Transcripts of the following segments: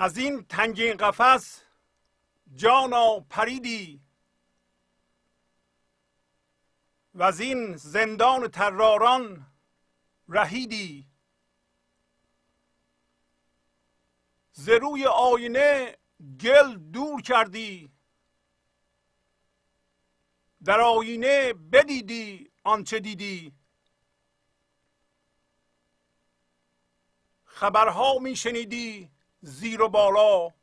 از این تنگین قفس جانا پریدی. و از این زندان تراران رهیدی. ز روی آینه گل دور کردی. در آینه بدیدی آنچه دیدی. خبرها می شنیدی. زیر و بالا.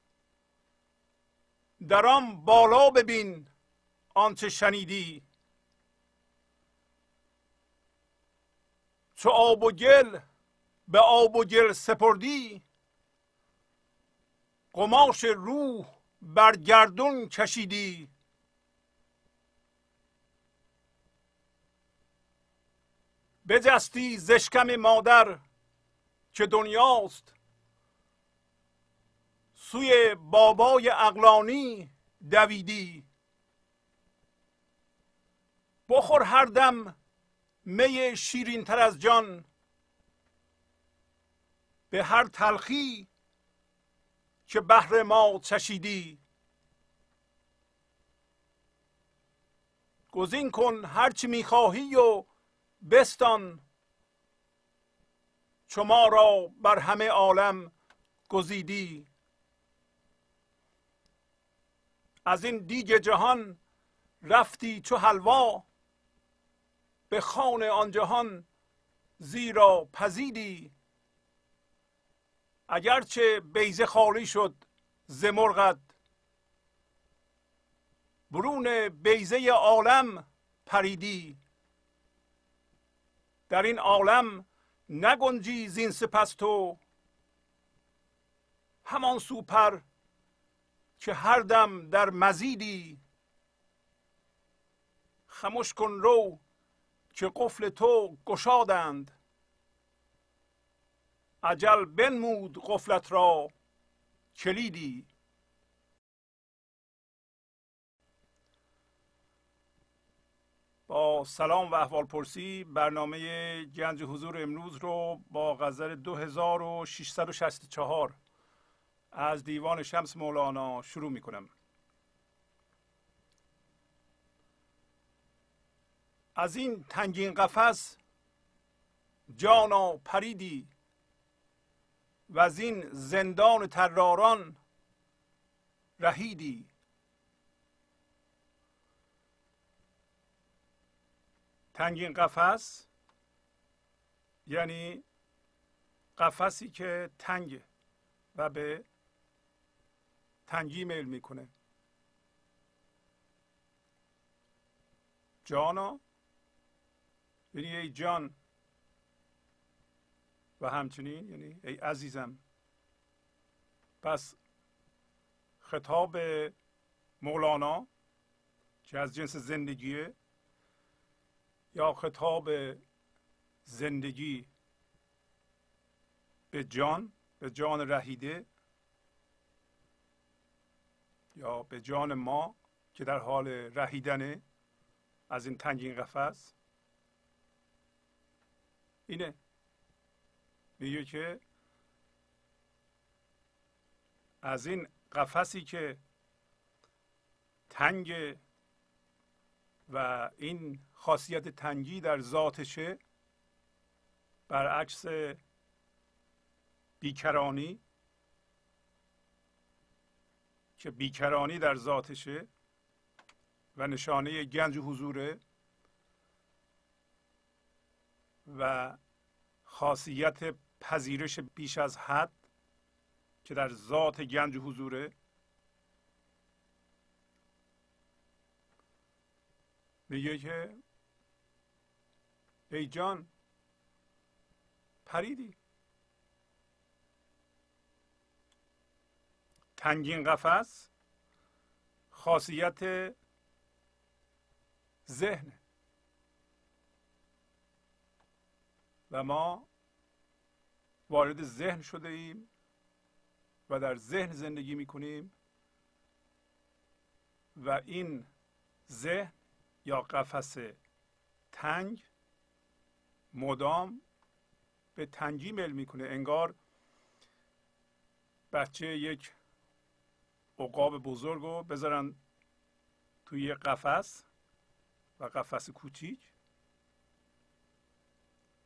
در آن بالا ببین آنچه شنیدی. چو آب و گل به آب و گل سپردی قماش روح بر گردون کشیدی. بجستی زشکم مادر که دنیاست سوی بابای اقلانی دویدی. بخور هر دم می شیرین تر از جان. به هر تلخی که بهر ما چشیدی. گزین کن هرچی می‌خواهی و بستان. چو ما را بر همه عالم گزیدی. از این دیگ جهان رفتی چو حلوا به خان آن جهان زیرا پزیدی. اگرچه بیزه خالی شد ز مرغت برون بیزه عالم پریدی. در این عالم نگنجی زین سپس تو همان سوپر که هر دم در مزیدی. خموش کن رو که قفل تو گشادند. عجل بنمود قفلت را کلیدی. با سلام و احوال پرسی برنامه گنج حضور امروز رو با غزل 2664 از دیوان شمس مولانا شروع می کنم از این تنگین قفس جانا پریدی و از این زندان تراران رهیدی. تنگین قفس یعنی قفسی که تنگه و به تنگی میل می‌کنه. جانا یعنی ای جان و همچنین یعنی ای عزیزم. پس خطاب مولانا که از جنس زندگیه یا خطاب زندگی به جان به جان رهیده یا به جان ما که در حال رهیدنه از این تنگین قفس. اینه. میگه که از این قفسی که تنگ و این خاصیت تنگی در ذاتشه برعکس بیکرانی که بیکرانی در ذاتشه و نشانه گنج حضوره و خاصیت پذیرش بیش از حد که در ذات گنج حضوره. میگه که ای جان پریدی. تنگین قفس خاصیت ذهن. و ما وارد ذهن شده ایم و در ذهن زندگی می کنیم و این ذهن یا قفس تنگ مدام به تنگی میل می‌کنه. انگار بچه یک عقاب بزرگ رو بذارن توی یه قفس و قفس کوچیک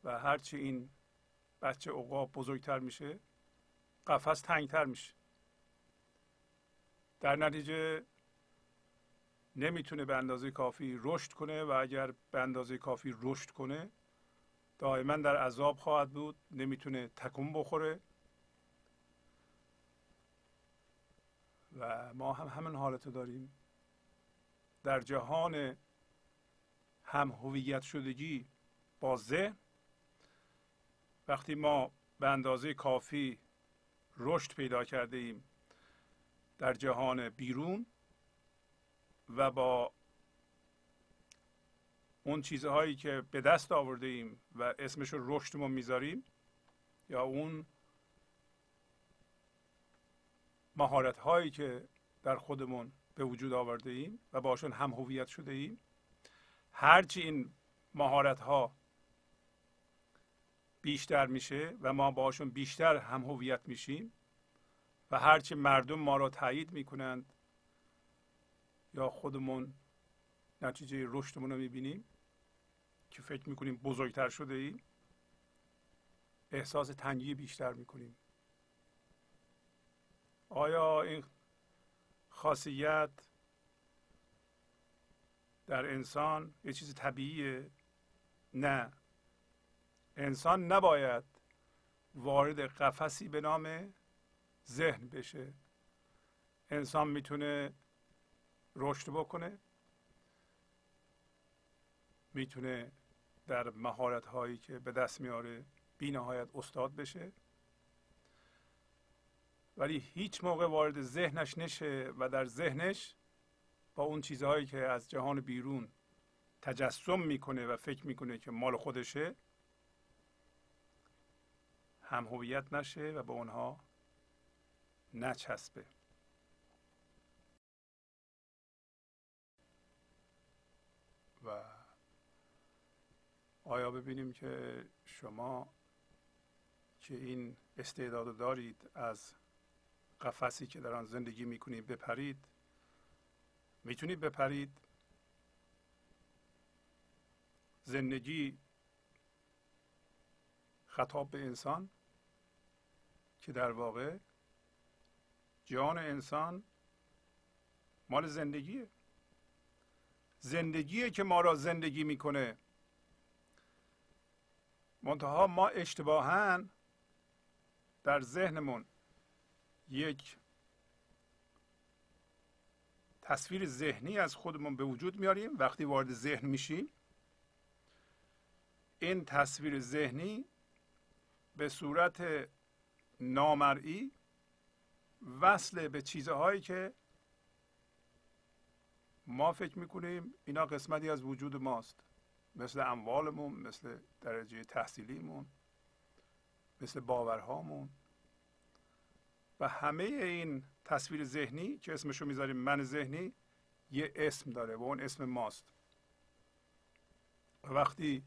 و هرچی این بچه عقاب بزرگتر میشه قفس تنگتر میشه. در نتیجه نمی‌تونه به اندازه کافی رشد کنه و اگر به اندازه کافی رشد کنه دائما در عذاب خواهد بود نمی‌تونه تکون بخوره. و ما هم همین حالت داریم. در جهان هم هویت شدگی با ذهن وقتی ما به اندازه کافی رشد پیدا کرده ایم در جهان بیرون و با اون چیزهایی که به دست آورده ایم و اسمش رو رشدمون می‌ذاریم یا اون مهارت هایی که در خودمون به وجود آورده ایم و باشون هم هویت شده ایم. هرچی این مهارت ها بیشتر میشه و ما باشون بیشتر هم هویت میشیم و هرچی مردم ما را تایید می‌کنند یا خودمون نتیجه رشدمون رو می‌بینیم که فکر می‌کنیم بزرگتر شده ایم احساس تنگی بیشتر می‌کنیم. آیا این خاصیت در انسان یه چیز طبیعیه؟ نه. انسان نباید وارد قفسی به نام ذهن بشه. انسان می‌تونه رشد بکنه می‌تونه در مهارت هایی که به دست میاره بی نهایت استاد بشه. ولی هیچ موقع وارد ذهنش نشه و در ذهنش با اون چیزهایی که از جهان بیرون تجسم می‌کنه و فکر می‌کنه که مال خودشه هم هویت نشه و به اونها نچسبه. و آیا ببینیم که شما که این استعداد دارید از قفسی که در آن زندگی می‌کنید بپرید. می‌تونید بپرید. زندگی خطاب به انسان که در واقع جان انسان مال زندگیه. زندگیه که ما را زندگی می‌کنه. منتها ما اشتباها در ذهنمون یک تصویر ذهنی از خودمون به وجود میاریم. وقتی وارد ذهن میشیم این تصویر ذهنی به صورت نامرئی وصل به چیزهایی که ما فکر می‌کنیم اینا قسمتی از وجود ماست. مثل اموالمون مثل درجه تحصیلیمون مثل باورهامون. و همه این تصویر ذهنی که اسمشو می‌ذاریم من ذهنی یه اسم داره و اون اسم ماست. و وقتی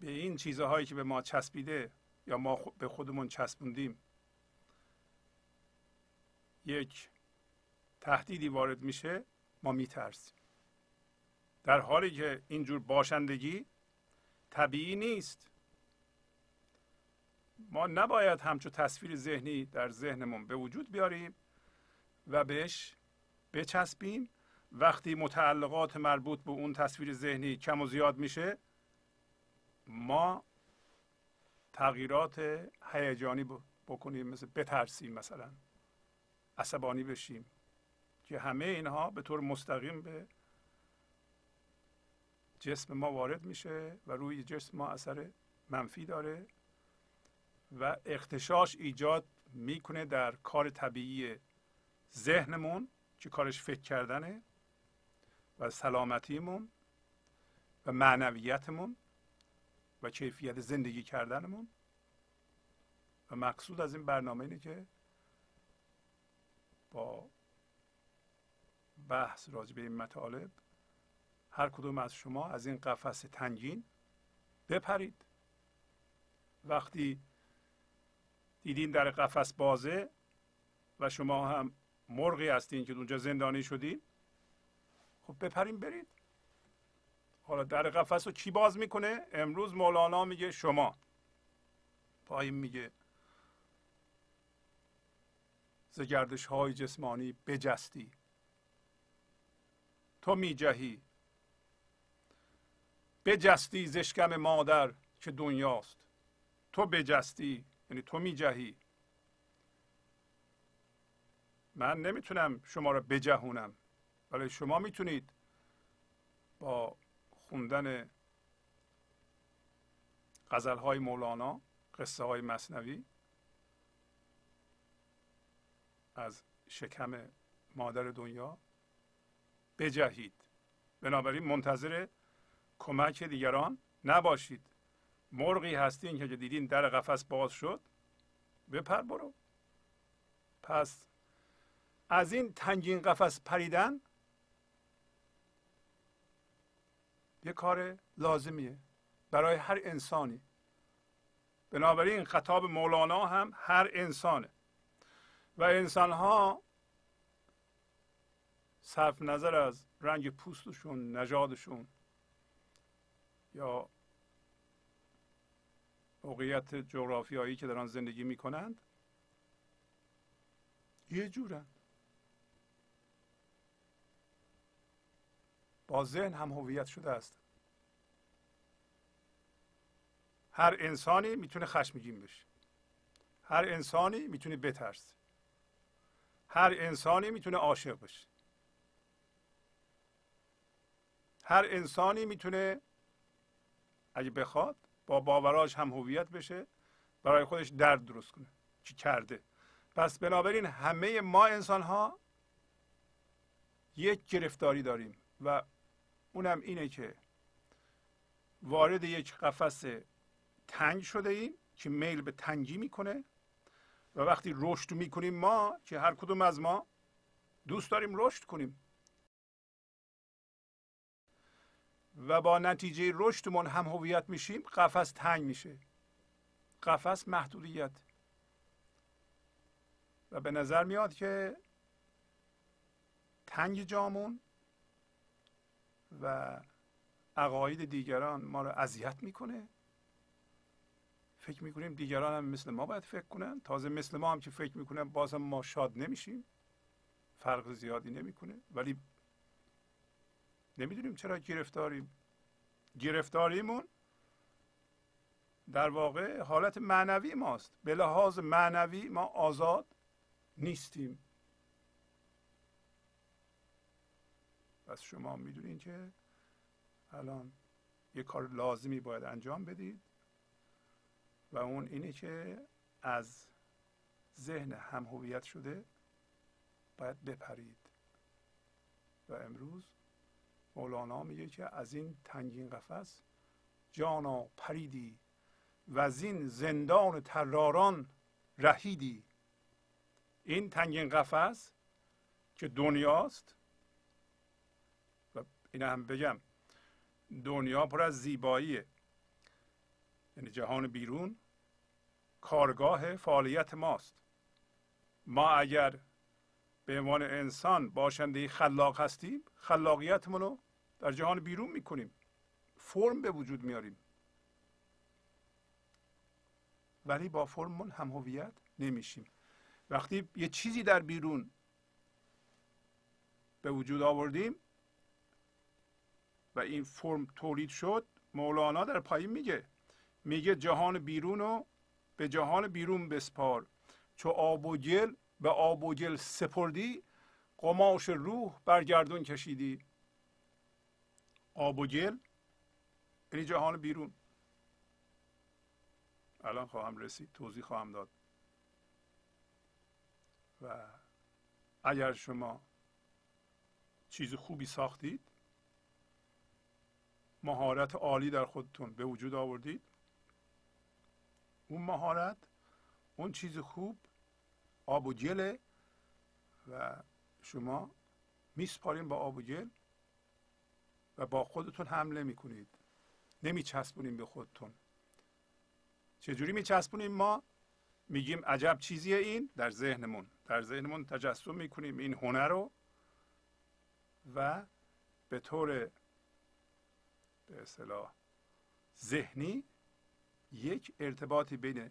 به این چیزهایی که به ما چسبیده یا ما به خودمون چسبوندیم یک تهدیدی وارد میشه ما میترسیم. در حالی که اینجور باشندگی طبیعی نیست. ما نباید همچون تصویر ذهنی در ذهنمون به وجود بیاریم و بهش بچسبیم. وقتی متعلقات مربوط به اون تصویر ذهنی کم و زیاد میشه ما تغییرات هیجانی بکنیم. مثل بترسیم مثلا. عصبانی بشیم. که همه اینها به طور مستقیم به جسم ما وارد میشه و روی جسم ما اثر منفی داره. و اختشاش ایجاد می‌کنه در کار طبیعی ذهنمون که کارش فکر کردنه و سلامتیمون و معنویتمون و کیفیت زندگی کردنمون. و مقصود از این برنامه اینه که با بحث راجع به این مطالب هر کدوم از شما از این قفس تنگین بپرید. وقتی دیدین در قفس بازه و شما هم مرغی هستین که اونجا زندانی شدین؟ خب بپرین برید. حالا در قفس رو کی باز می‌کنه؟ امروز مولانا میگه شما. پایین میگه ز گردش های جسمانی بجستی. تو میجهی. بجستی زشکم مادر که دنیاست. تو بجستی. یعنی تو میجهی. من نمی‌تونم شما را بجهونم. ولی شما می‌تونید با خوندن غزل های مولانا قصه های مصنوی از شکم مادر دنیا بجهید. بنابراین منتظر کمک دیگران نباشید. مرغی هستین که دیدین در قفس باز شد بپر برو. پس از این تنگین قفس پریدن یه کار لازمیه برای هر انسانی. بنابراین خطاب مولانا هم هر انسانه. و انسان ها صرف نظر از رنگ پوستشون نژادشون یا موقعیت جغرافیایی که در آن زندگی می کنند یه جورن. با ذهن هم هویت شده است. هر انسانی می‌تونه خشمگین بشه. هر انسانی می‌تونه بترسه. هر انسانی می‌تونه عاشق بشه. هر انسانی می‌تونه اگه بخواد با باوراش هم هویت بشه برای خودش درد درست کنه. چی کرده؟ پس بنابراین همه ما انسان ها یک گرفتاری داریم و اونم اینه که وارد یک قفس تنگ شده ایم که میل به تنگی می‌کنه و وقتی رشد می‌کنیم ما که هر کدوم از ما دوست داریم رشد کنیم. و با نتیجه رشدمون هم هویت میشیم قفس تنگ میشه. قفس محدودیت. و به نظر میاد که تنگ جامون و عقاید دیگران ما رو اذیت می‌کنه. فکر می‌کنیم دیگران هم مثل ما باید فکر کنن. تازه مثل ما هم که فکر می‌کنن باز هم ما شاد نمیشیم. فرق زیادی نمی‌کنه. ولی نمی‌دونیم چرا گرفتاریم. گرفتاریمون در واقع حالت معنوی ماست. به لحاظ معنوی ما آزاد نیستیم. پس شما می‌دونین که الان یه کار لازمی باید انجام بدید و اون اینه که از ذهن هم هویت شده باید بپرید. و امروز مولانا میگه که از این تنگین قفس جانا پریدی و از این زندان تراران رهیدی. این تنگین قفس که دنیاست و این هم بگم دنیا پر از زیباییه. یعنی جهان بیرون کارگاه فعالیت ماست. ما اگر به عنوان انسان باشنده خلاق هستیم خلاقیتمون رو در جهان بیرون می‌کنیم. فرم به وجود میاریم. ولی با فرممون هم هویت نمیشیم. وقتی یه چیزی در بیرون به وجود آوردیم و این فرم تولید شد مولانا در پایین میگه میگه جهان بیرون رو به جهان بیرون بسپار. چو آب و گل به آب و گل سپردی قماش روح برگردون کشیدی. آب و گل. یعنی جهان بیرون. الان خواهم رسید توضیح خواهم داد. و اگر شما چیز خوبی ساختید مهارت عالی در خودتون به وجود آوردید اون مهارت اون چیز خوب آب و گله و شما میسپارین با آب و گل. و با خودتون حمله می‌کنید نمیچسبونیم به خودتون. چجوری میچسبونیم ما؟ میگیم عجب چیزیه این در ذهنمون. در ذهنمون تجسم می‌کنیم این هنر رو و به طور به اصطلاح ذهنی یک ارتباطی بین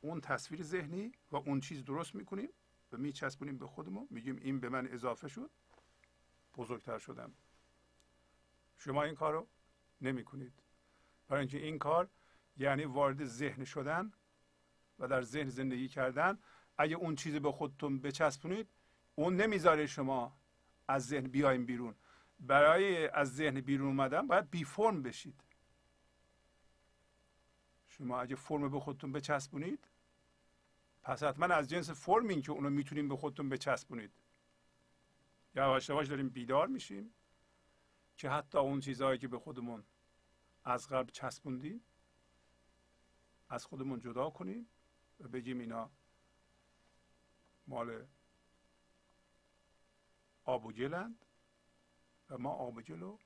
اون تصویر ذهنی و اون چیز درست می‌کنیم و میچسبونیم به خودمون. میگیم این به من اضافه شد. بزرگتر شدم. شما این کار رو نمی کنید برای اینکه این کار یعنی وارد ذهن شدن و در ذهن زندگی کردن. اگه اون چیزی به خودتون بچسبونید اون نمی‌ذاره شما از ذهن بیایم بیرون. برای از ذهن بیرون اومدن باید بی فرم بشید. شما اگه فرم به خودتون بچسبونید پس حتما از جنس فرمین که اونو می‌تونیم به خودتون بچسبونید. یواش یواش داریم بیدار میشیم. که حتی اون چیزهایی که به خودمون از قبل چسبوندیم از خودمون جدا کنیم و بگیم اینا مال آب و گلند و ما آب و گل رو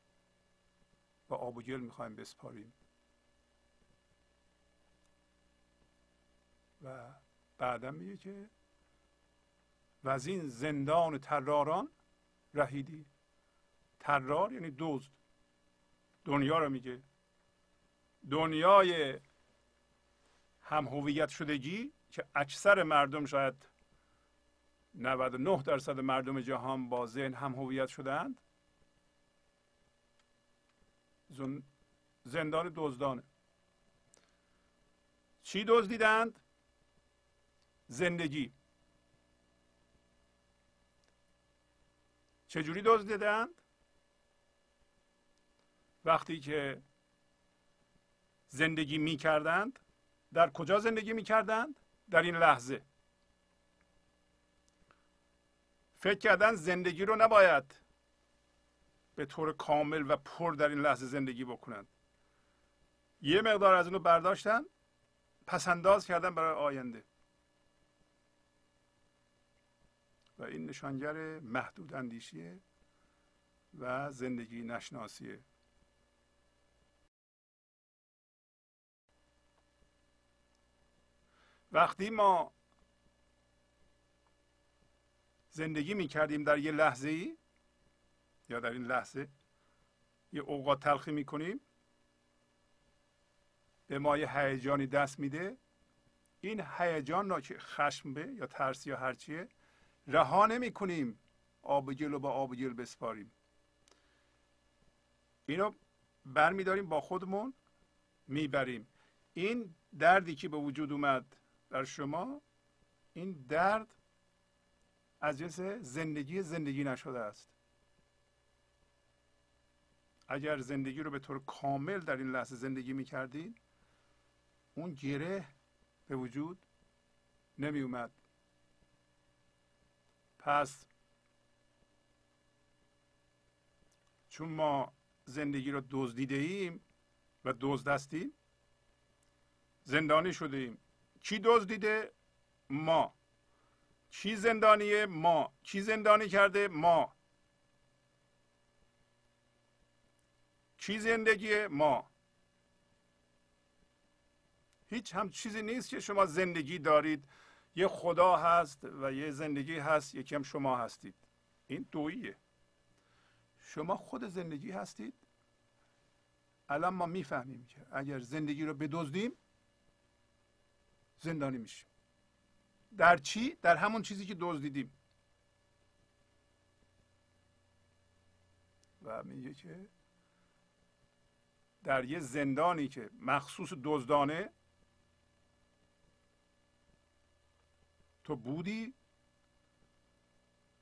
و آب و گل می‌خوایم بسپاریم. و بعدا میگه که و از این زندان تراران رهیدی. ترار یعنی دزد دنیا رو میگه. دنیای هم هویت شدگی که اکثر مردم شاید 99 درصد مردم جهان با ذهن هم هویت شدند زندان دزدانه. چی دزدیدند؟ زندگی. چجوری دزدیدند؟ وقتی که زندگی می کردند در کجا زندگی می کردند در این لحظه. فکر کردن زندگی رو نباید به طور کامل و پر در این لحظه زندگی بکنند. یه مقدار از اونو برداشتن پسنداز کردن برای آینده. و این نشانگر محدود اندیشیه و زندگی نشناسیه. وقتی ما زندگی می کردیم در یه لحظه ای یا در این لحظه یه اوقات تلخی می کنیم به ما یه هیجانی دست میده. این هیجان را که خشم به یا ترس یا هرچیه رها نمی کنیم آب گل رو با آب گل بسپاریم. اینو برمیداریم با خودمون می‌بریم. این دردی که به وجود اومد در شما این درد از جنس زندگی زندگی نشده است. اگر زندگی رو به طور کامل در این لحظه زندگی می کردید اون گره به وجود نمی اومد پس چون ما زندگی رو دزدیده ایم و دزد زندانی شده ایم. کی دزدیده؟ ما. کی زندانیه؟ ما. کی زندانی کرده؟ ما. کی زندگی ما. هیچ هم چیزی نیست که شما زندگی دارید. یه خدا هست و یه زندگی هست یکی هم شما هستید. این دوییه. شما خود زندگی هستید؟ الان ما می‌فهمیم که اگر زندگی رو بدزدیم زندانی میشیم در چی؟ در همون چیزی که دزدیدیم و میگه که در یه زندانی که مخصوص دزدانه تو بودی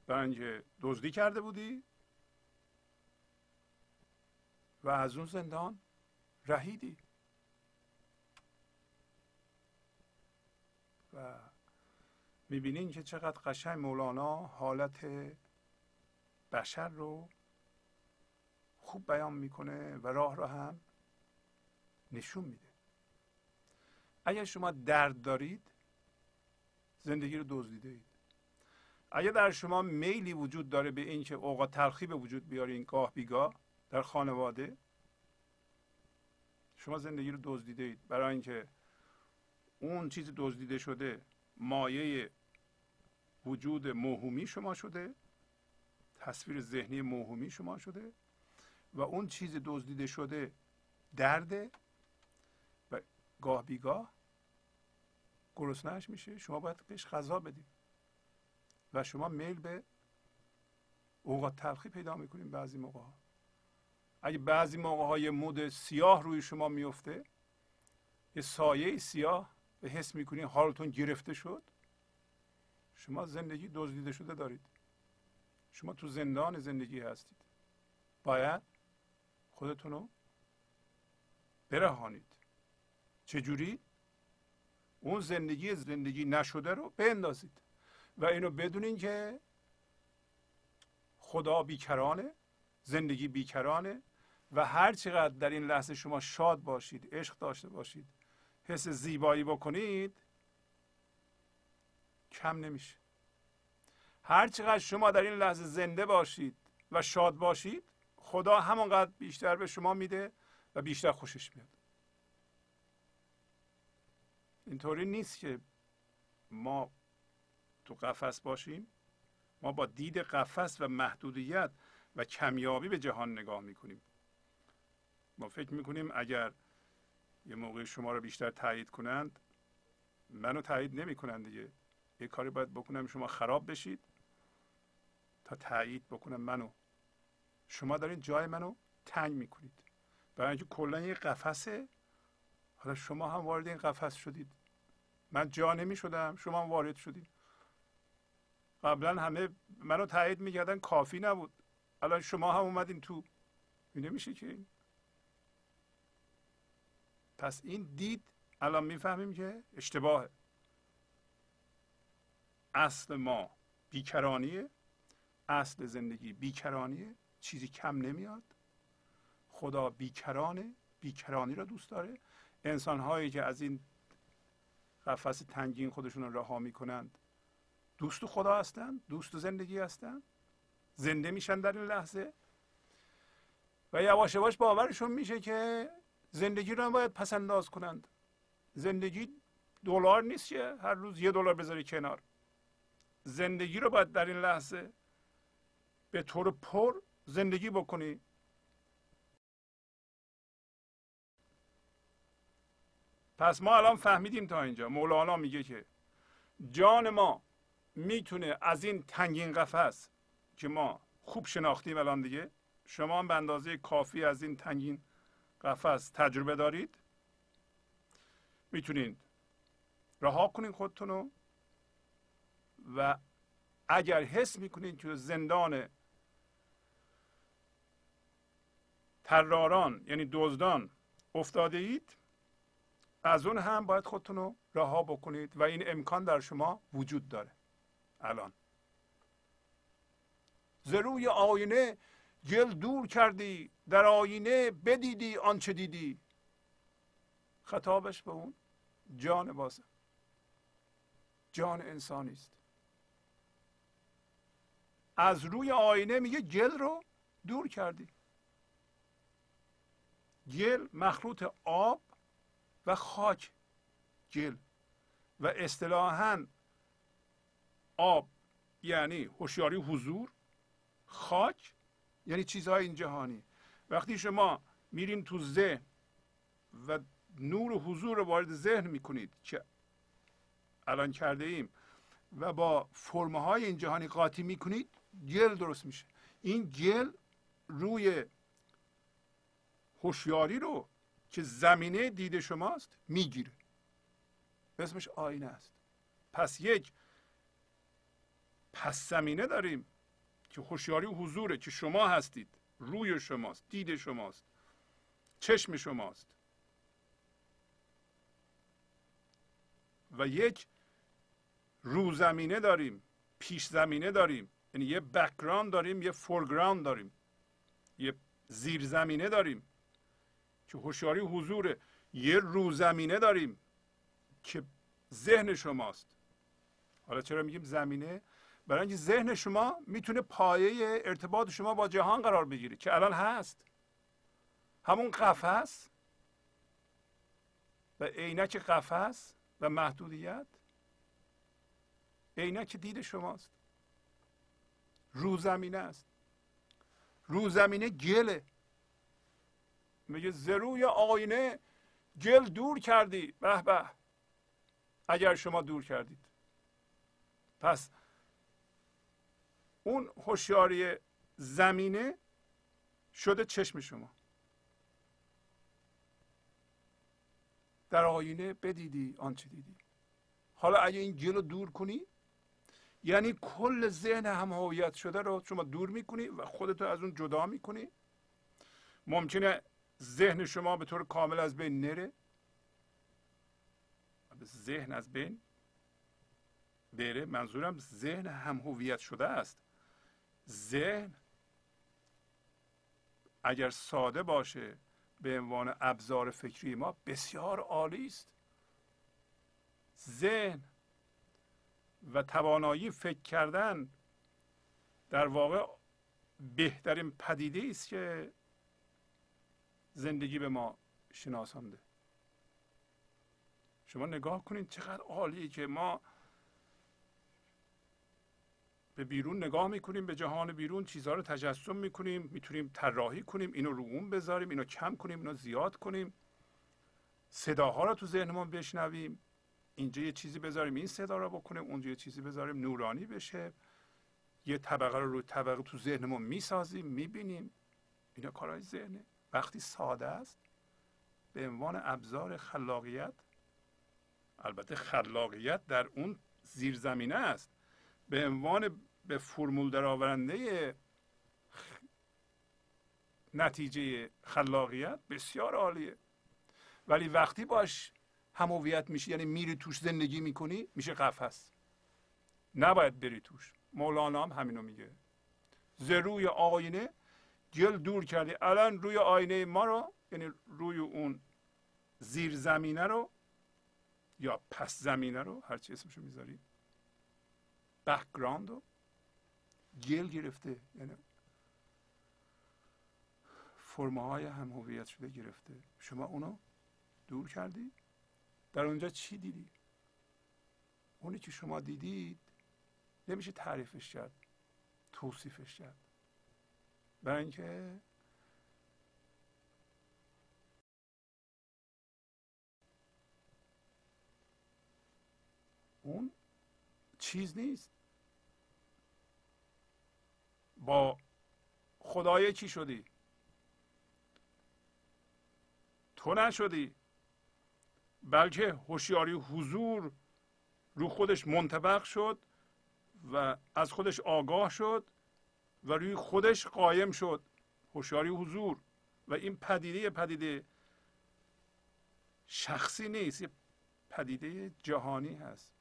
برای دزدی کرده بودی و از اون زندان رهیدی. و می‌بینین که چقدر قشنگ مولانا حالت بشر رو خوب بیان می‌کنه و راه را هم نشون میده. اگر شما درد دارید زندگی رو دزدیده اید. اگر در شما میلی وجود داره به اینکه اوقات تلخی به وجود بیارین گاه بیگاه در خانواده شما زندگی رو دزدیده اید. برای اینکه اون چیز دزدیده شده مایه وجود موهومی شما شده تصویر ذهنی موهومی شما شده و اون چیز دزدیده شده درده و گاه بیگاه گرسنهش میشه. شما باید بهش غذا بدید و شما میل به اوقات تلخی پیدا می‌کنیم بعضی موقع ها اگه بعضی موقع های مود سیاه روی شما میفته یه سایه سیاه به حس می‌کنید حالتون گرفته شد؟ شما زندگی دزدیده شده دارید. شما تو زندان زندگی هستید. باید خودتون رو برهانید. چجوری؟ اون زندگی زندگی نشده رو بندازید. و اینو بدونین که خدا بیکرانه زندگی بیکرانه و هر چقدر در این لحظه شما شاد باشید عشق داشته باشید حس زیبایی بکنید کم نمیشه. هر چقدر شما در این لحظه زنده باشید و شاد باشید خدا همانقدر بیشتر به شما میده و بیشتر خوشش میاد. اینطوری نیست که ما تو قفس باشیم. ما با دید قفس و محدودیت و کمیابی به جهان نگاه می‌کنیم. ما فکر می‌کنیم اگر یه موقع شما رو بیشتر تایید کنند منو تایید نمی‌کنند دیگه. یه کاری باید بکنم شما خراب بشید تا تایید بکنم منو. شما دارین جای منو تنگ می‌کنید. برای اینکه کلا یه قفسه. حالا شما هم وارد این قفس شدید. من جا نمی شدم شما هم وارد شدید. قبلا همه منو تایید می‌کردن کافی نبود. الان شما هم اومدین تو. نمیشه که پس این دید الان می‌فهمیم که اشتباهه. اصل ما بیکرانیه اصل زندگی بیکرانیه چیزی کم نمیاد. خدا بیکرانه بیکرانی را دوست داره. انسان هایی که از این قفس تنگین خودشون رها می‌کنند دوست خدا هستند دوست زندگی هستند زنده میشن در این لحظه. و یواش یواش باورشون میشه که زندگی رو باید پس انداز کنند. زندگی دلار نیست که هر روز یه دلار بذاری کنار. زندگی رو باید در این لحظه به طور پر زندگی بکنی. پس ما الان فهمیدیم تا اینجا. مولانا میگه که جان ما می‌تونه از این تنگین قفس که ما خوب شناختیم الان دیگه شما هم به اندازه کافی از این تنگین قفس تجربه دارید؟ می‌تونید رها کنید خودتون و اگر حس می‌کنید که زندان تراران یعنی دزدان افتاده اید از اون هم باید خودتون رو رها بکنید و این امکان در شما وجود داره. الان. ز روی آینه گل دور کردی. در آینه بدیدی آنچه دیدی؟ خطابش به اون جان بازه. جان انسانی است. از روی آینه میگه گل رو دور کردی. گل مخلوط آب و خاک گل و اصطلاحا آب یعنی هوشیاری حضور خاک یعنی چیزهای این جهانی. وقتی شما میرین تو ذهن و نور و حضور رو وارد ذهن می‌کنید که الان کرده ایم و با فرمه های این جهانی قاطی می‌کنید گل درست میشه. این گل روی هوشیاری رو که زمینه دید شماست می‌گیره. اسمش آینه است. پس یک پس زمینه داریم که هوشیاری و حضوره که شما هستید. روی شماست دید شماست چشم شماست. و یک رو زمینه داریم پیش زمینه داریم یعنی یه background داریم یه foreground داریم یه زیر زمینه داریم که هوشیاری حضور یه روزمینه داریم که ذهن شماست. حالا چرا میگیم زمینه؟ برای اینکه ذهن شما می‌تونه پایه ارتباط شما با جهان قرار بگیره که الان هست؟ همون قفس و عینک قفس و محدودیت عینک دید شماست. رو زمینه است. رو زمینه گله. میگه زروی آینه گل دور کردی. به به. اگر شما دور کردید. پس اون هوشیاری زمینه شده چشم شما. در آینه بدیدی آنچه دیدی. حالا اگه این گل دور کنی یعنی کل ذهن هم هویت شده رو شما دور می‌کنی و خودتو از اون جدا می‌کنی. ممکنه ذهن شما به طور کامل از بین نره. ذهن از بین بره. منظورم ذهن هم هویت شده است. ذهن اگر ساده باشه به عنوان ابزار فکری ما بسیار عالی است. ذهن و توانایی فکر کردن در واقع بهترین پدیده است که زندگی به ما شناسانده. شما نگاه کنید چقدر عالیه که ما به بیرون نگاه می‌کنیم به جهان بیرون چیزها رو تجسم می‌کنیم می‌تونیم طراحی کنیم اینو رو اون بذاریم اینو کم کنیم اینو زیاد کنیم. صداها رو تو ذهنمون بشنویم اینجا یه چیزی بذاریم این صدا رو بکنیم اونجا یه چیزی بذاریم نورانی بشه. یه طبقه رو روی طبقه تو ذهنمون می‌سازیم می‌بینیم. اینا کارهای ذهنه. وقتی ساده است به عنوان ابزار خلاقیت البته خلاقیت در اون زیرزمینه است. به عنوان به فرمول درآورنده نتیجه خلاقیت بسیار عالیه. ولی وقتی باش همویت میشی یعنی میری توش زندگی می‌کنی میشه قفس نباید بری توش. مولانا هم همینو میگه. ز روی آینه گل دور کردی. الان روی آینه ما رو یعنی روی اون زیر زمینه رو یا پس زمینه رو هر چی اسمشو می‌ذاری background رو گل گرفته یعنی فرم های هم هویت شده گرفته. شما اونو دور کردی؟ در اونجا چی دیدی؟ اونی که شما دیدید نمیشه تعریفش کرد توصیفش کرد. برای اینکه اون چیز نیست. با خدای چی شدی؟ تو نشدی. بلکه هوشیاری حضور رو خودش منطبق شد و از خودش آگاه شد و روی خودش قایم شد. هوشیاری حضور. و این پدیده پدیده شخصی نیست یه پدیده جهانی هست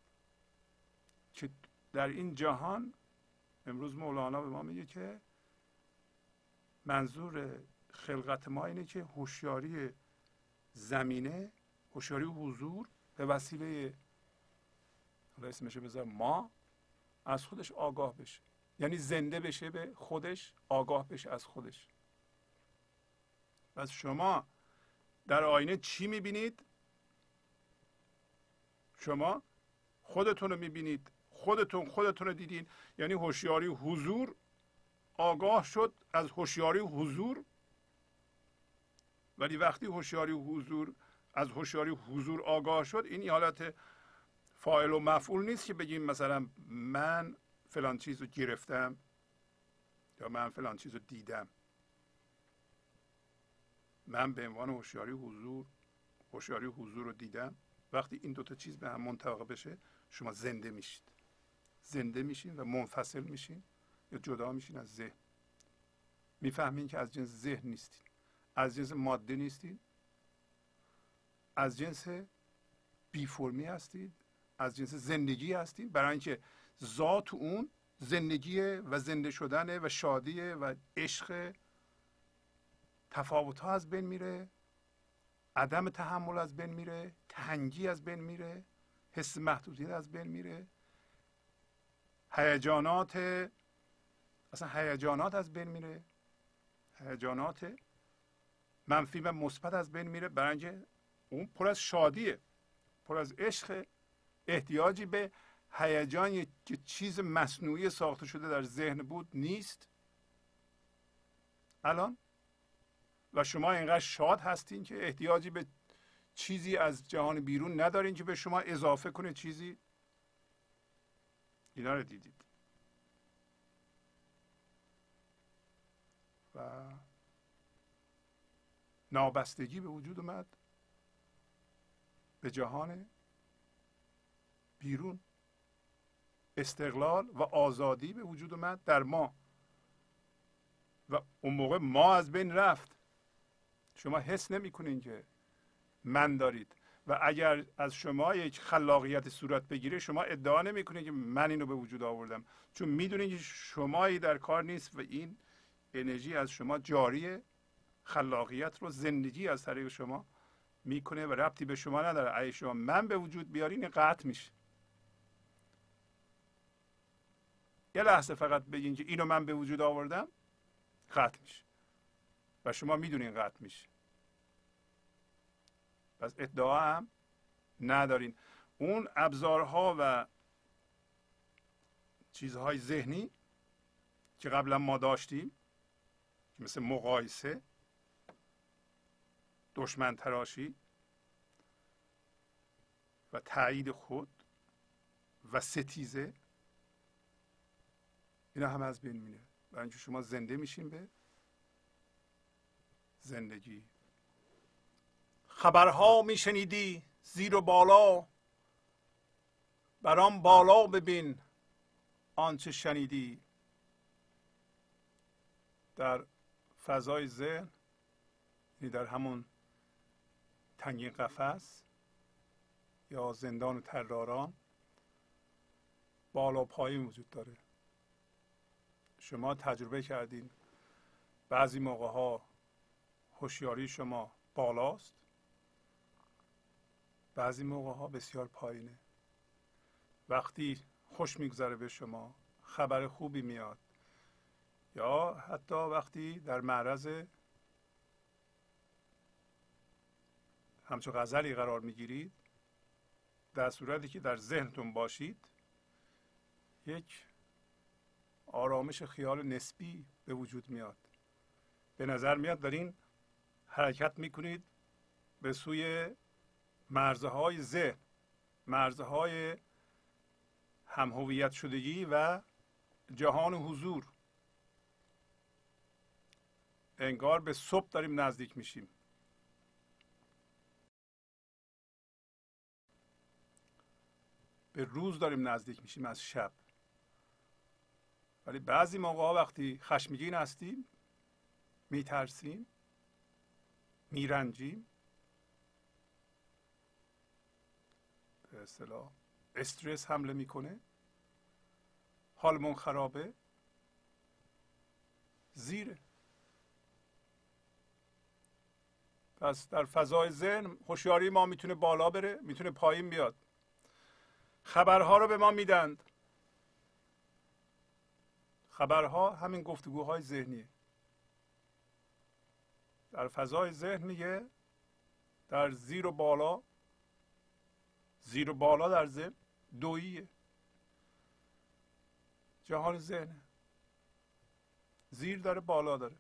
که در این جهان امروز مولانا به ما میگه که منظور خلقت ما اینه که هوشیاری زمینه هوشیاری حضور به وسیله حالا اسمش بذار ما از خودش آگاه بشه. یعنی زنده بشه به خودش آگاه بشه از خودش. پس شما در آینه چی می‌بینید؟ شما خودتون رو می‌بینید. خودتون خودتون رو دیدین. یعنی هوشیاری حضور آگاه شد از هوشیاری حضور. ولی وقتی هوشیاری حضور از هوشیاری حضور آگاه شد این حالت فاعل و مفعول نیست که بگیم مثلا من فلان چیز رو گرفتم یا من فلان چیز رو دیدم. من به عنوان هوشیاری حضور هوشیاری حضور رو دیدم. وقتی این دوتا چیز به هم منطبق بشه شما زنده میشید. زنده میشین و منفصل میشین یا جدا میشین از ذهن. می‌فهمین که از جنس ذهن نیستین. از جنس ماده نیستین. از جنس بی فرمی هستید. از جنس زندگی هستید برای اینکه ذات اون زندگی و زنده شدن و شادی و عشق تفاوت ها از بین میره. عدم تحمل از بین میره. تنگی از بین میره. حس محدودیت از بین میره. هیجانات اصلا هیجانات از بین میره. هیجانات منفی و مثبت از بین میره. برای اون پر از شادیه پر از عشق احتیاجی به هیجان یک چیز مصنوعی ساخته شده در ذهن بود نیست. الان؟ و شما اینقدر شاد هستین که احتیاجی به چیزی از جهان بیرون ندارین که به شما اضافه کنه چیزی؟ اینا رو دیدید. و نابستگی به وجود اومد. به جهان بیرون. استقلال و آزادی به وجود اومد در ما. و اون موقع ما از بین رفت. شما حس نمی‌کنین که من دارید و اگر از شما یک خلاقیت صورت بگیره شما ادعا نمی‌کنید که من اینو به وجود آوردم. چون می‌دونید که شمایی در کار نیست و این انرژی از شما جاریه خلاقیت رو زندگی از طریق شما می‌کنه و ربطی به شما نداره. اگه شما من به وجود بیارین قطع میشه. یه لحظه فقط بگین که اینو من به وجود آوردم قطع میشه. و شما می‌دونین قطع میشه. پس ادعا هم ندارین. اون ابزارها و چیزهای ذهنی که قبلا ما داشتیم مثل مقایسه دشمن تراشی و تایید خود و ستیزه اینا هم از بین میره. برای اینکه شما زنده میشین به زندگی. خبرها میشنیدی زیر و بالا. برام بالا ببین آنچه شنیدی. در فضای ذهن یعنی در همون تنگین قفس یا زندان تراران بالا پایین وجود داره. شما تجربه کردین. بعضی موقع ها هوشیاری شما بالاست. بعضی موقع ها بسیار پایینه. وقتی خوش میگذره به شما خبر خوبی میاد یا حتی وقتی در معرض همچون غزلی قرار می‌گیرید در صورتی که در ذهنتون باشید یک آرامش خیال نسبی به وجود میاد. به نظر میاد دارین حرکت می‌کنید به سوی مرزهای ذهن مرزهای همهویت شدگی و جهان حضور. انگار به صبح داریم نزدیک میشیم. به روز داریم نزدیک میشیم از شب. ولی بعضی موقع وقتی خشمگین هستیم میترسیم میرنجیم. به اصطلاح. استرس حمله می‌کنه. حالمون خرابه. زیره. پس در فضای ذهن هوشیاری ما می‌تونه بالا بره می‌تونه پایین بیاد. خبرها رو به ما میدند. خبرها همین گفتگوهای ذهنیه. در فضای ذهن میگه در زیر و بالا زیر و بالا در ذهن دوییه. جهان ذهنه. زیر داره بالا داره.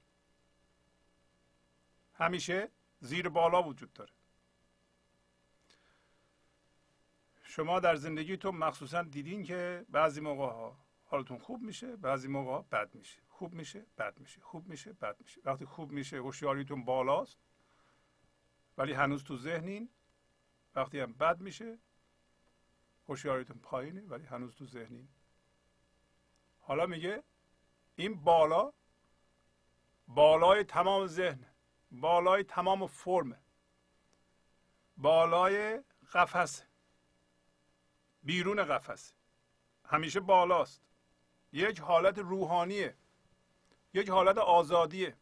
همیشه زیر بالا وجود داره. شما در زندگیتون مخصوصا دیدین که بعضی موقع ها حالتون خوب میشه بعضی موقع ها بد میشه. خوب میشه بد میشه. خوب میشه بد میشه. وقتی خوب میشه هوشیاریتون بالاست. ولی هنوز تو ذهنین وقتی هم بد میشه هوشیاریتون پایینه ولی هنوز تو ذهنین. حالا میگه این بالا بالای تمام ذهن بالای تمام فرم بالای قفس بیرون قفس. همیشه بالاست. یک حالت روحانیه. یک حالت آزادیه.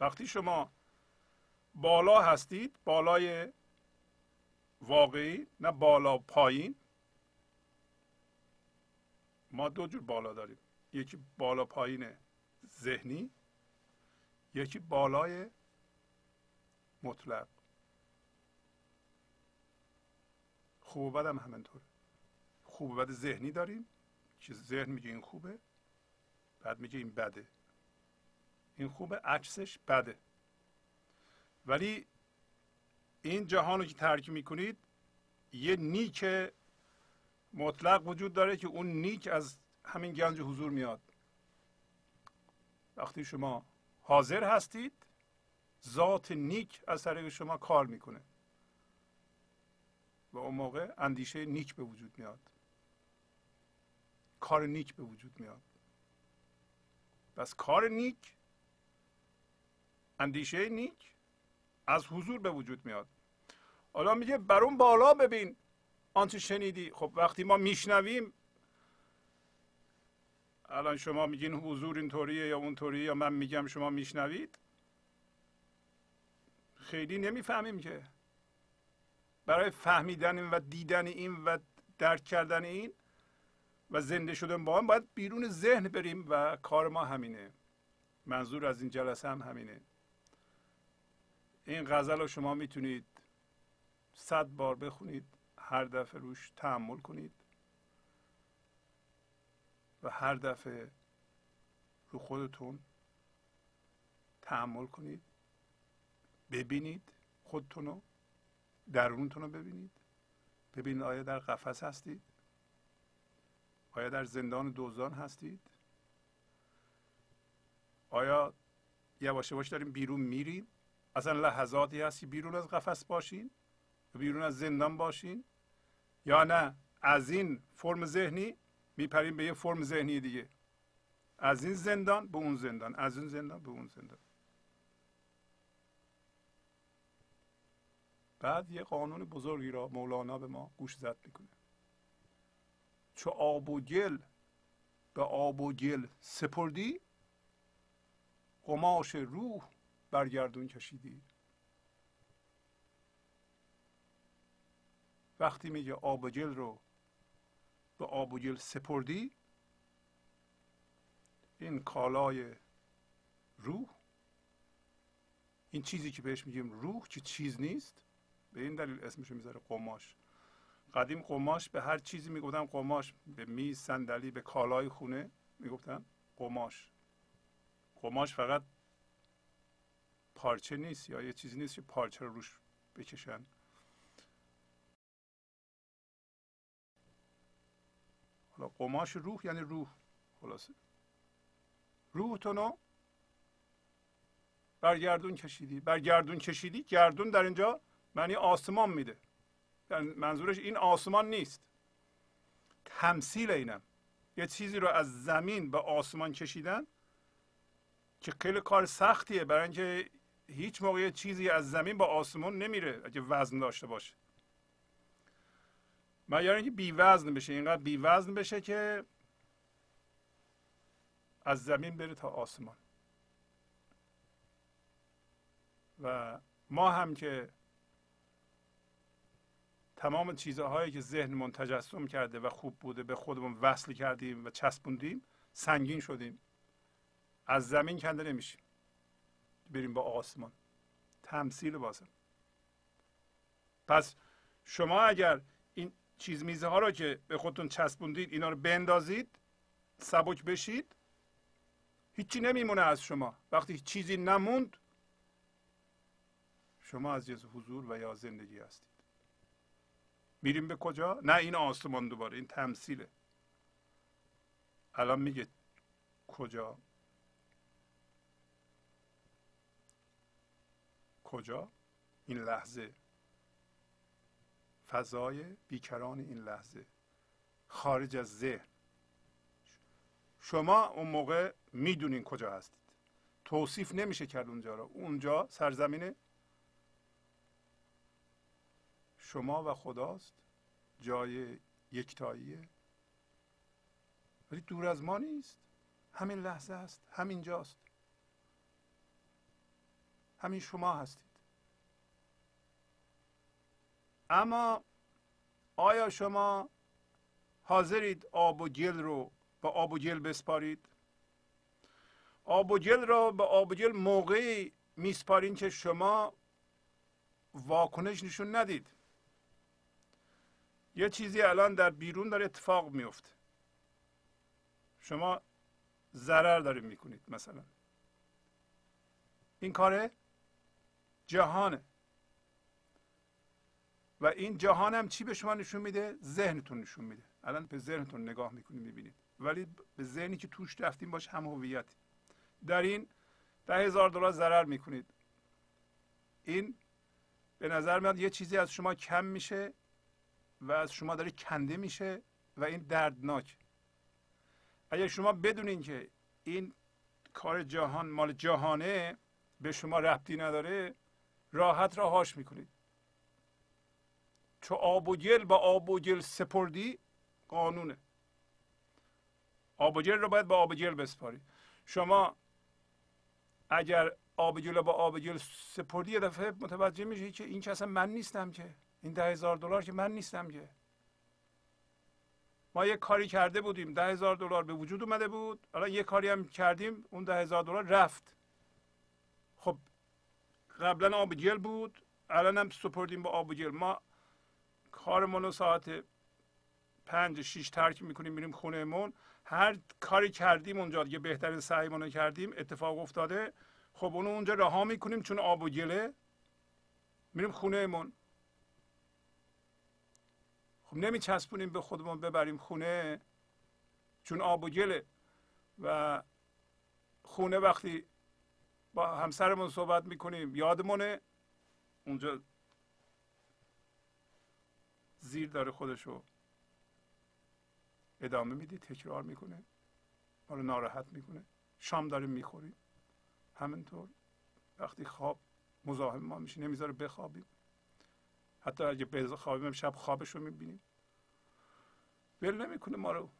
وقتی شما بالا هستید بالای واقعی نه بالا پایین ما دو جور بالا داریم. یکی بالا پایین ذهنی یکی بالای مطلق. خوب و بدم همینطور خوب و بد ذهنی داریم. که ذهن میگه این خوبه بعد میگه این بده. این خوبه عکسش بده. ولی این جهان رو که ترک می‌کنید یه نیک مطلق وجود داره که اون نیک از همین گنج حضور میاد. وقتی شما حاضر هستید ذات نیک از طریق شما کار می‌کنه. و اون موقع اندیشه نیک به وجود میاد. کار نیک به وجود میاد. پس کار نیک اندیشه نیک از حضور به وجود میاد. حالا میگه بر اون بالا ببین. آنچه شنیدی. خب وقتی ما میشنویم الان شما میگین حضور اینطوریه یا اونطوریه یا من میگم شما میشنوید؟ خیلی نمی‌فهمیم که. برای فهمیدن و دیدن این و درک کردن این و زنده شدن با هم باید بیرون ذهن بریم و کار ما همینه. منظور از این جلسه هم همینه. این غزل رو شما می‌تونید صد بار بخونید. هر دفعه روش تحمل کنید. و هر دفعه رو خودتون تحمل کنید. ببینید خودتون رو درونتون رو ببینید. ببینید آیا در قفس هستید؟ آیا در زندان دوزان هستید؟ آیا یواش یواش داریم بیرون میریم؟ اصلا لحظاتی هستی بیرون از قفس باشین بیرون از زندان باشین؟ یا نه؟ از این فرم ذهنی میپریم به یه فرم ذهنی دیگه. از این زندان به اون زندان. از این زندان به اون زندان. بعد یه قانون بزرگی را مولانا به ما گوش زد می‌کنه. چو آب و گل به آب و گل سپردی قماش روح برگردون کشیدی. وقتی میگه آب و گل رو به آب و گل سپردی این کالای روح این چیزی که بهش میگیم روح که چیز نیست. به این دلیل اسمشو می‌ذاره قماش. قدیم قماش به هر چیزی می‌گفتن قماش به میز صندلی به کالای خونه می‌گفتن قماش. قماش فقط پارچه نیست یا یه چیزی نیست که پارچه رو روش بکشن. حالا قماش روح یعنی روح. خلاصه. روحتونو برگردون کشیدی. برگردون کشیدی گردون در اینجا معنی آسمان میده. منظورش این آسمان نیست. تمثیل اینم. یه چیزی رو از زمین به آسمان کشیدن که خیلی کار سختیه. برای اینکه هیچ موقع چیزی از زمین به آسمان نمیره. اگه وزن داشته باشه. مگر اینکه بی وزن بشه اینقدر بی وزن بشه که از زمین بره تا آسمان. و ما هم که تمام چیزهایی که ذهنمون تجسم کرده و خوب بوده به خودمون وصل کردیم و چسبوندیم سنگین شدیم. از زمین کنده نمیشیم. بریم با آسمان. تمثیل بازم پس شما اگر چیز میزه ها رو که به خودتون چسبوندید اینا رو بندازید سبک بشید. هیچی نمیمونه از شما. وقتی چیزی نموند شما از جز حضور و یا زندگی هستید. میریم به کجا؟ نه این آسمان دوباره این تمثیله. الان میگه کجا؟ کجا؟ این لحظه. فضای بیکران این لحظه. خارج از ذهن. شما اون موقع می‌دونین کجا هستید. توصیف نمیشه کرد اونجا رو. اونجا سرزمین شما و خداست. جای یکتاییه. ولی دور از ما نیست. همین لحظه است همین جاست همین شما هستید. اما آیا شما حاضرید آب و گل رو به آب و گل بسپارید؟ آب و گل را به آب و گل موقعی میسپارین که شما واکنش نشون ندید. یه چیزی الان در بیرون داره اتفاق میفته شما ضرر دارید می‌کنید مثلا. این کار جهانه. و این جهان هم چی به شما نشون میده؟ ذهنتون نشون میده. الان به ذهنتون نگاه می‌کنید می‌بینید ولی به ذهنی که توش رفتیم باش هم هویت در این ده هزار دلار ضرر می‌کنید. این به نظر میاد یه چیزی از شما کم میشه و از شما داره کنده میشه و این دردناک. اگر شما بدونین که این کار جهان مال جهانه به شما ربطی نداره راحت راهاش می‌کنید. چو آب و گل با آب و گل سپردی قانونه. آب و گل رو باید با آب و گل بسپاری. شما اگر آب گل با آب گل سپردی یه دفعه متوجه میشه که این که اصلا من نیستم که. این ده هزار دلار که من نیستم که. ما یه کاری کرده بودیم. ده هزار دلار به وجود اومده بود. الان یه کاری هم کردیم. اون ده هزار دلار رفت. خب قبلا آب گل بود. الان هم سپردیم با آب گل ما کارمون رو ساعت پنج شیش ترک می‌کنیم میریم خونهمون. هر کاری کردیم اونجا یه بهترین سعیمون رو کردیم اتفاق افتاده. خب اونو اونجا رها می‌کنیم چون آب و گله. میریم خونهمون. خب نمیچسبونیم به خودمون ببریم خونه چون آب و گله. و خونه وقتی با همسرمون صحبت می‌کنیم یادمونه؟ اونجا زیر داره خودشو ادامه میدی تکرار می‌کنه ما رو ناراحت می‌کنه. شام داریم می‌خوریم همینطور. وقتی خواب مزاحم ما میشه نمی‌ذاره بخوابیم. حتی اگه بخوابیم شب خوابش رو می‌بینیم. ول نمی‌کنه ما رو.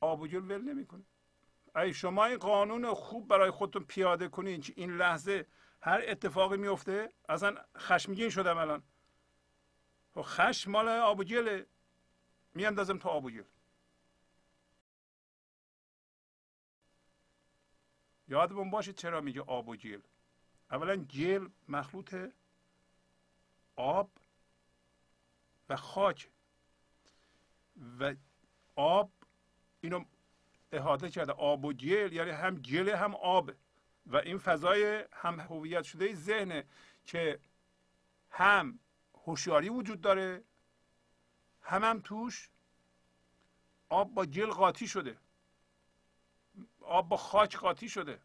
آب و ول نمی‌کنه. ای شما این قانون خوب برای خودتون پیاده کنین این لحظه هر اتفاقی میفته اصلا خشمگین شدم الان. خب خشم مال آب و گله. میاندازم تو آب و گل. یادمون باشه چرا میگه آب و گل. اولا گل مخلوط آب و خاک. و آب اینو احاطه کرده. آب و گل یعنی هم گل هم آب. و این فضای هم هویت شده ذهنه که هم هوشیاری وجود داره. هم هم توش آب با گل قاطی شده. آب با خاک قاطی شده.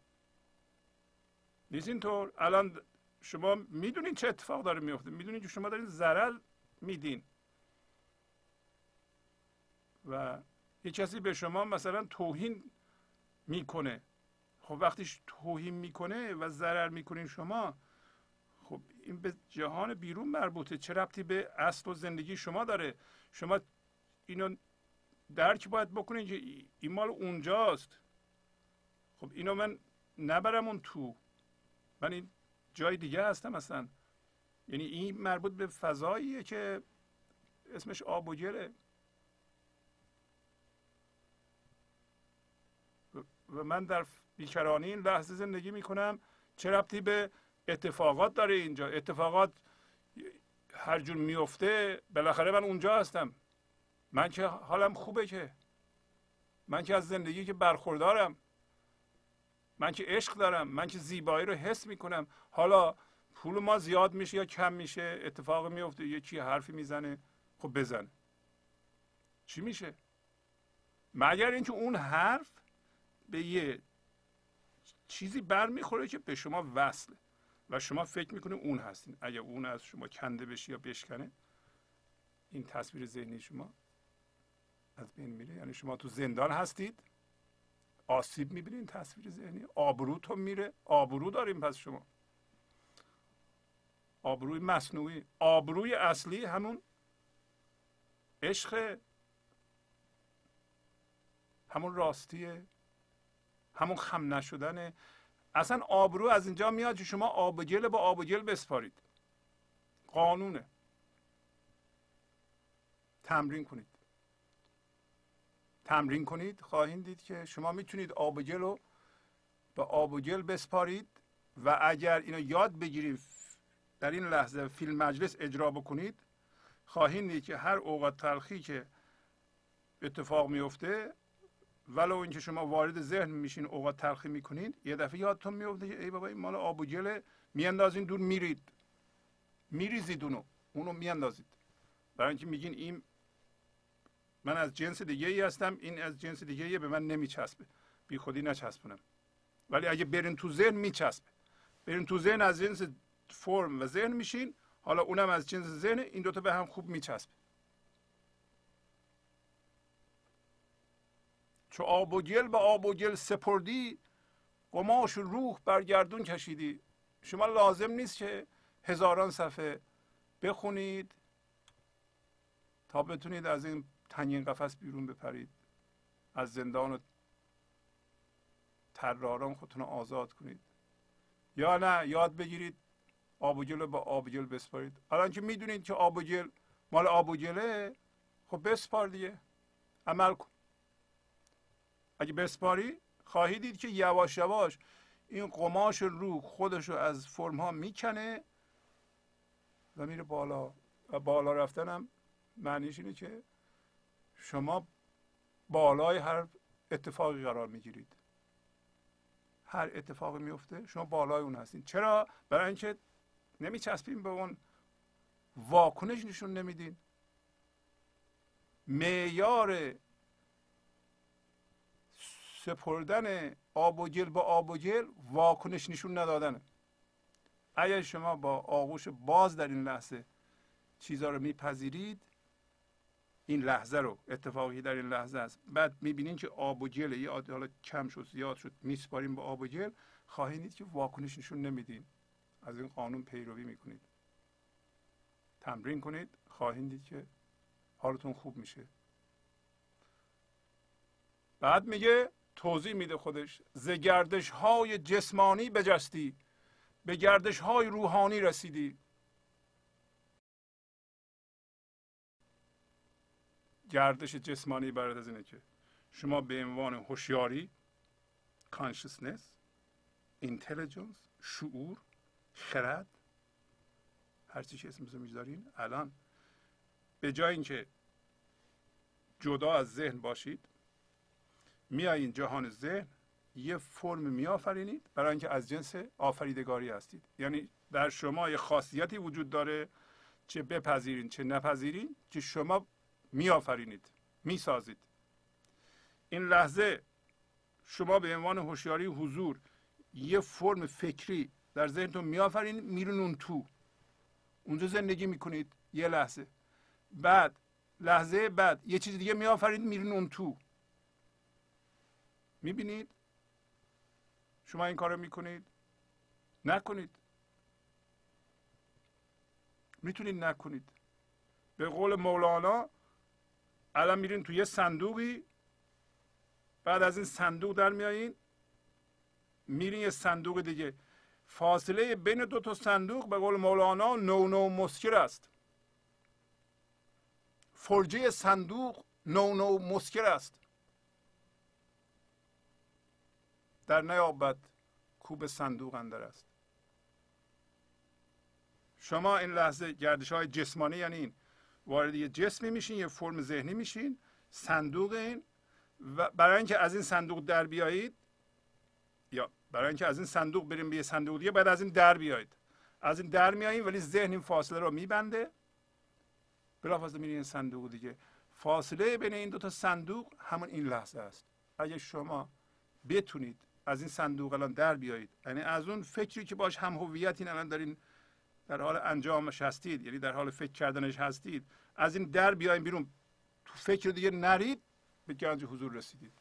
نیست اینطور؟ الان شما می‌دونین چه اتفاق داره میفته می‌دونین که شما دارین ضرر میدین. و یه کسی به شما مثلا توهین می‌کنه. خب وقتی توهین می‌کنه و ضرر می‌کنین شما. خب این به جهان بیرون مربوطه. چه ربطی به اصل و زندگی شما داره؟ شما اینو درک باید بکنین که این مال اونجاست. خب اینو من نبرم اون تو. من این جای دیگه هستم اصلا. یعنی این مربوط به فضاییه که اسمش آب و گله و من در بیکرانی این لحظه زندگی می‌کنم. چه ربطی به اتفاقات داره اینجا. اتفاقات هر جور میفته بالاخره من اونجا هستم. من که حالم خوبه که. من که از زندگی که برخوردارم. من که عشق دارم. من که زیبایی رو حس می‌کنم. حالا پول ما زیاد میشه یا کم میشه؟ اتفاق میفته. یکی حرفی می‌زنه؟ خب بزنه. چی میشه؟ مگر اینکه اون حرف به یه چیزی برمیخوره که به شما وصله. و شما فکر می‌کنه اون هستین. اگر اون از شما کنده بشه یا بشکنه این تصویر ذهنی شما از بین میره. یعنی شما تو زندان هستید آسیب می‌بینین تصویر ذهنی. آبروتون میره. آبرو داریم پس شما. آبروی مصنوعی. آبروی اصلی همون عشق همون راستیه همون خم نشدن اصلا آبرو از اینجا میاد که شما آب گل با آب گل بسپارید. قانونه. تمرین کنید. تمرین کنید خواهید دید که شما می‌تونید آب و گل رو به آب و گل بسپارید و اگر اینو یاد بگیرید در این لحظه فیلم مجلس اجرا بکنید خواهید دید که هر اوقات تلخی که اتفاق میفته ولو اینکه شما وارد ذهن میشین اوقات تلخی می‌کنید یه دفعه یادتون میفته ای بابا این مال آب و گله میاندازین دور میرید میریزید اونو. اونو میاندازید. برای اینکه میگین این من از جنس دیگه ای هستم این از جنس دیگه ای به من نمیچسبه. بی خودی نچسبونم. ولی اگه برین تو ذهن میچسبه. برین تو ذهن از جنس فرم و ذهن میشین. حالا اونم از جنس ذهن این دوتا به هم خوب میچسبه. چو آب و گل به آب و گل سپردی روح برگردون کشیدی. شما لازم نیست که هزاران صفحه بخونید تا بتونید از این تنگین قفس بیرون بپرید. از زندان و تراران خودتون آزاد کنید. یا نه یاد بگیرید آب و گل با آب و گل بسپارید. الان که می‌دونید که آب و گل مال آب و گله خب بسپار دیگه. عمل کن. اگه بسپاری خواهید دید که یواش یواش این قماش رو خودش رو از فرم ها می‌کنه و میره بالا. و بالا رفتنم معنیش اینه که شما بالای هر اتفاقی قرار می‌گیرید. هر اتفاقی میفته شما بالای اون هستین. چرا؟ برای اینکه نمیچسبیم به اون واکنش نشون نمیدین. معیار سپردن آب و گل با آب و گل واکنش نشون ندادنه اگر شما با آغوش باز در این لحظه چیزها رو میپذیرید این لحظه رو اتفاقی در این لحظه است. بعد می‌بینین که آب و گل یه حالا کم شد زیاد شد میسپاریم با آب و گل. خواهید که واکنش نشون نمیدین. از این قانون پیروی می‌کنید. تمرین کنید. خواهید دید که حالتون خوب میشه. بعد میگه توضیح میده خودش ز گردش های جسمانی بجستی به گردش های روحانی رسیدی. گردش جسمانی برد از اینه که شما به عنوان هوشیاری consciousness intelligence شعور خرد هر چی اسمش می‌ذارین الان به جای اینکه جدا از ذهن باشید میایین جهان ذهن یه فرم میآفرینید برای اینکه از جنس آفریدگاری هستید. یعنی در شما یه خاصیتی وجود داره چه بپذیرین چه نپذیرین که شما میآفرینید می‌سازید. این لحظه شما به عنوان هوشیاری حضور یه فرم فکری در ذهنتون میآفرینید میرون اون تو. اونجا زندگی می‌کنید یه لحظه. بعد لحظه بعد یه چیز دیگه میآفرینید میرون اون تو. می‌بینید؟ شما این کارو می‌کنید؟ نکنید. می‌تونید نکنید. به قول مولانا الان میرین توی یه صندوقی بعد از این صندوق در میایین میرین یه صندوق دیگه. فاصله بین دو تا صندوق به قول مولانا نو نو مسکر است. فرجه صندوق نو نو مسکر است. در نیابد کوب صندوق اندر است. شما این لحظه گردش های جسمانی یعنی این وارد یه جسمی میشین یه فرم ذهنی میشین صندوق این و برای اینکه از این صندوق در بیایید یا برای اینکه از این صندوق بریم به یه صندوق دیگه بعد از این در بیایید. از این در میاییم ولی ذهن این فاصله رو میبنده. بلافاصله میرین این صندوق دیگه. فاصله بین این دو تا صندوق همون این لحظه است. اگه شما بتونید از این صندوق الان در بیایید. یعنی از اون فکری که باش هم هویت الان دارین در حال انجامش هستید یعنی در حال فکر کردنش هستید از این در بیاین بیرون. تو فکر دیگه نرید به گنج حضور رسیدید.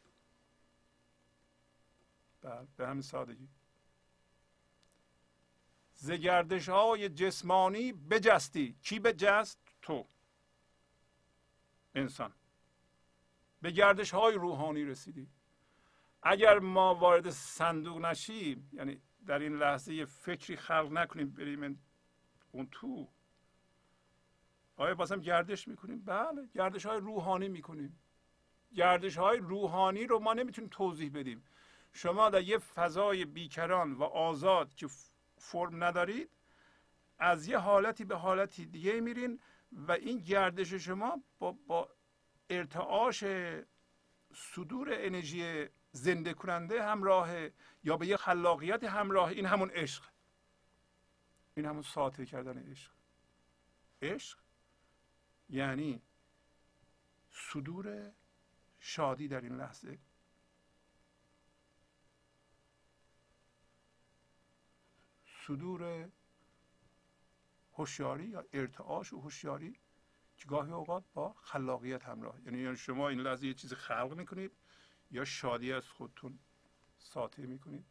بله به همین سادگی. زگردش های جسمانی بجستی. کی بجست؟ تو. انسان. به گردش های روحانی رسیدی. اگر ما وارد صندوق نشیم یعنی در این لحظه یه فکری خلق نکنیم بریم اون تو آیا بازم گردش می‌کنیم؟ بله گردش های روحانی می‌کنیم. گردش های روحانی رو ما نمی‌تونیم توضیح بدیم. شما در یه فضای بیکران و آزاد که فرم ندارید از یه حالتی به حالتی دیگه میرین و این گردش شما با, با ارتعاش صدور انرژی زنده کننده همراه یا به یه خلاقیت همراه این همون عشق. این همون ساطع کردن عشق. عشق یعنی صدور شادی در این لحظه. صدور هوشیاری یا ارتعاش و هوشیاری که گاهی اوقات با خلاقیت همراه. یعنی شما این لحظه یه چیز خلق می‌کنید یا شادی از خودتون ساطع می‌کنید؟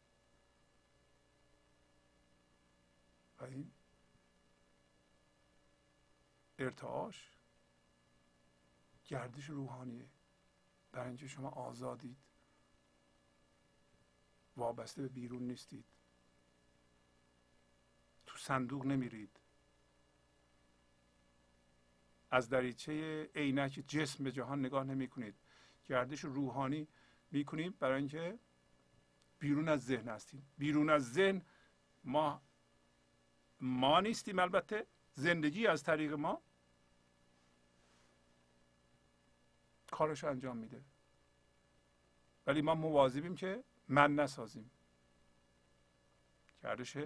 و این ارتعاش گردش روحانیه. برای اینکه شما آزادید. وابسته به بیرون نیستید. تو صندوق نمیرید. از دریچه عینک جسم به جهان نگاه نمی کنید گردش روحانی می‌کنیم برای اینکه بیرون از ذهن هستیم. بیرون از ذهن ما ما نیستیم البته زندگی از طریق ما کارش انجام میده. ولی ما مواظبیم که من نسازیم. گردش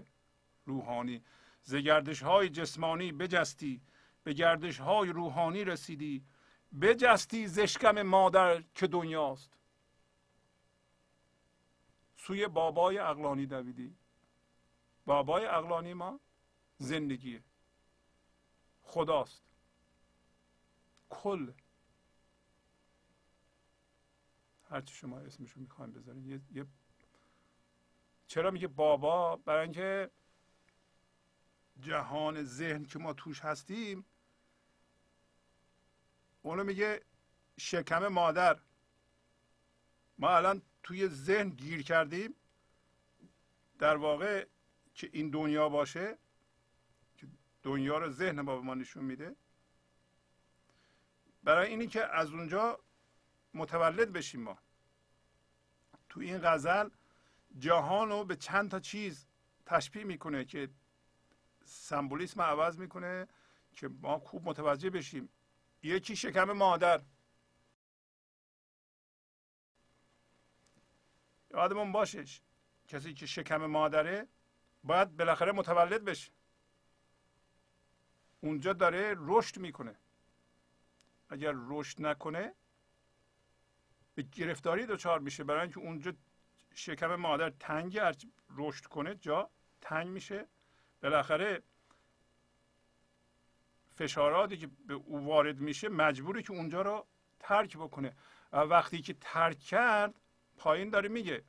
روحانی. زگردش های جسمانی بجستی به گردش های روحانی رسیدی. بجستی زشکم مادر که دنیاست. سوی بابای اقلانی دویدی؟ بابای اقلانی ما زندگیه. خداست. کل. هرچی شما اسمشو می‌خوایم بذارین. یه،, یه چرا میگه بابا؟ برای اینکه جهان ذهن که ما توش هستیم اونو میگه شکم مادر. ما الان توی ذهن گیر کردیم در واقع که این دنیا باشه که دنیا رو ذهن ما به ما نشون میده. برای اینی که از اونجا متولد بشیم ما. تو این غزل جهان رو به چند تا چیز تشبیه می‌کنه که سمبولیسم عوض می‌کنه که ما خوب متوجه بشیم. یکی شکم مادر. یادمون باشه کسی که شکم مادره باید بالاخره متولد بشه. اونجا داره رشد می‌کنه. اگر رشد نکنه به گرفتاری دچار میشه. برای اینکه اونجا شکم مادر تنگ رشد کنه جا تنگ میشه. بالاخره فشاراتی که به او وارد میشه مجبوره که اونجا رو ترک بکنه. و وقتی که ترک کرد پایین داره میگه.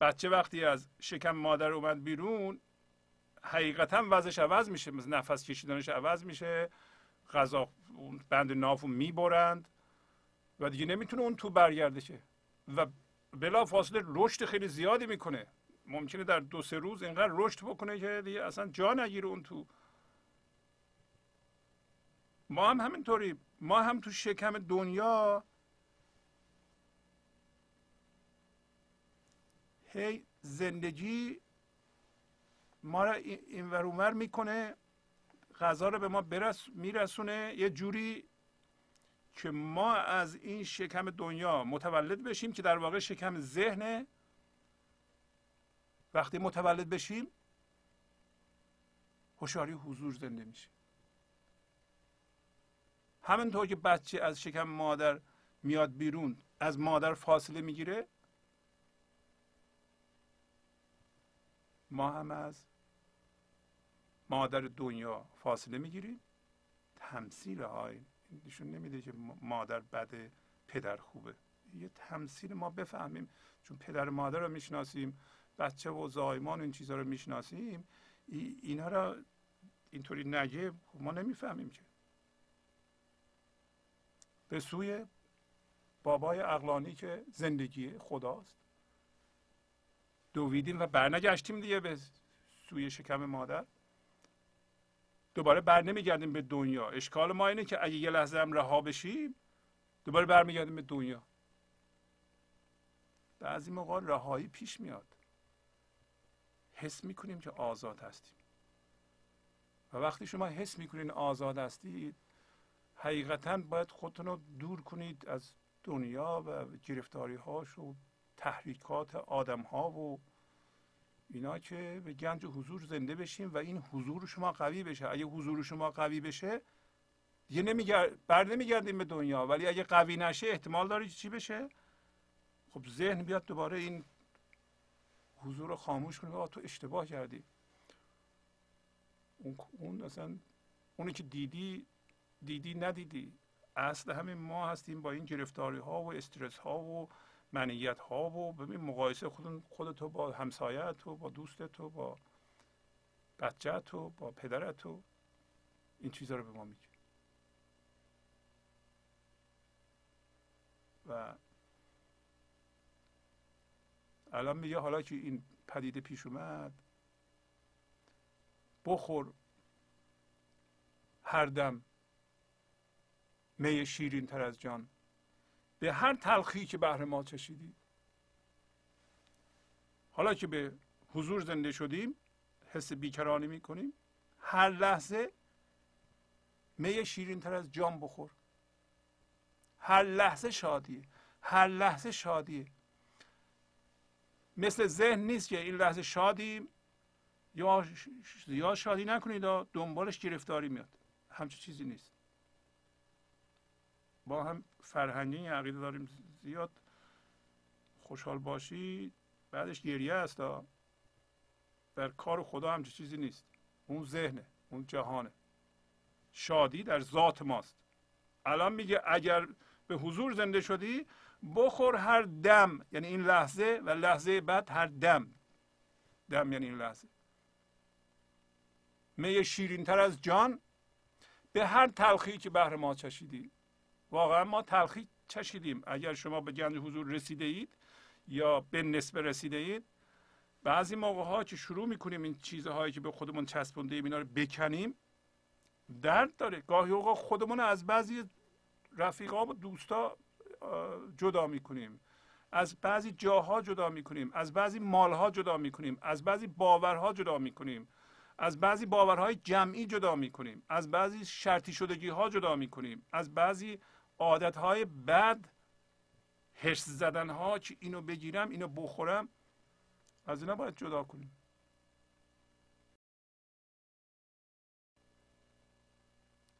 بچه وقتی از شکم مادر اومد بیرون حقیقتا وضعش عوض میشه. مثل نفس کشیدنش عوض میشه. غذا بند نافو می‌برند و دیگه نمی‌تونه اون تو برگرده شه. و بلا فاصله رشد خیلی زیادی می‌کنه. ممکنه در دو سه روز اینقدر رشد بکنه که دیگه اصلا جا نگیره اون تو. ما هم همینطوری. ما هم تو شکم دنیا هی زندگی ما را این ور می‌کنه غذا رو به ما برس میرسونه. یه جوری که ما از این شکم دنیا متولد بشیم که در واقع شکم ذهن وقتی متولد بشیم هوشیاری حضور زنده میشه. همینطور که بچه از شکم مادر میاد بیرون از مادر فاصله می‌گیره ما هم از مادر دنیا فاصله می‌گیریم. تمثیل های نشون نمیده که مادر بده پدر خوبه. یه تمثیل ما بفهمیم. چون پدر مادر رو می‌شناسیم بچه و زایمان این چیزها رو می‌شناسیم اینا رو اینطوری نگه ما نمی‌فهمیم که. به سوی بابای اقلانی که زندگی خداست. دویدیم و برنگشتیم دیگه به سوی شکم مادر. دوباره بر نمیگردیم به دنیا. اشکال ما اینه که اگه یه لحظه هم رها بشیم دوباره برمیگردیم به دنیا. بعضی موقع رهایی پیش میاد. حس می‌کنیم که آزاد هستیم. و وقتی شما حس می‌کنید آزاد هستید حقیقتا باید خودتون رو دور کنید از دنیا و گرفتاری هاش و تحریکات آدم ها و اینا که به گنج حضور زنده بشیم و این حضور شما قوی بشه. اگه حضور شما قوی بشه دیگه نمیگرد بر نمیگردیم به دنیا. ولی اگه قوی نشه احتمال داره چی بشه؟ خب ذهن بیاد دوباره این حضور رو خاموش کنه. تو اشتباه کردی. اون اون اصلا اونی که دیدی دیدی ندیدی. اصل همین ما هستیم با این گرفتاری ها و استرس ها و منیت ها و ببین مقایسه خود خودتو با همسایت و با دوستت و با بچت و با پدرت و این چیزها رو به ما میگه. و الان میگه حالا که این پدیده پیش اومد بخور هر دم می شیرین تر از جان. به هر تلخی که بهر ما چشیدی حالا که به حضور زنده شدیم حس بیکرانی می‌کنیم هر لحظه می شیرین تر از جان بخور. هر لحظه شادیه هر لحظه شادیه. مثل ذهن نیست که این لحظه شادیم یا یا شادی نکنید دنبالش گرفتاری میاد. همچه چیزی نیست. با هم فرهنگی عقیده داریم زیاد خوشحال باشی بعدش گریه است در کار خدا همچه چیزی نیست. اون ذهنه اون جهانه. شادی در ذات ماست. الان میگه اگر به حضور زنده شدی بخور هر دم. یعنی این لحظه و لحظه بعد هر دم. دم یعنی این لحظه. می شیرین تر از جان. به هر تلخی که بهر ما چشیدی. واقعا ما تلخی چشیدیم. اگر شما به گنج حضور رسیده اید یا به نسبه رسیده اید بعضی موقع ها که شروع می‌کنیم این چیزهایی که به خودمون چسبونده ایم اینا رو بکنیم درد داره. گاهی اوقات خودمون از بعضی رفیقا و دوستا جدا می‌کنیم. از بعضی جاها جدا می‌کنیم. از بعضی مالها جدا می‌کنیم. از بعضی باورها جدا می‌کنیم. از بعضی باورهای جمعی جدا می‌کنیم. از بعضی شرطی شدگی ها جدا می‌کنیم. از بعضی عادت های بد حرس زدن ها که اینو بگیرم اینو بخورم از اینا باید جدا کنیم.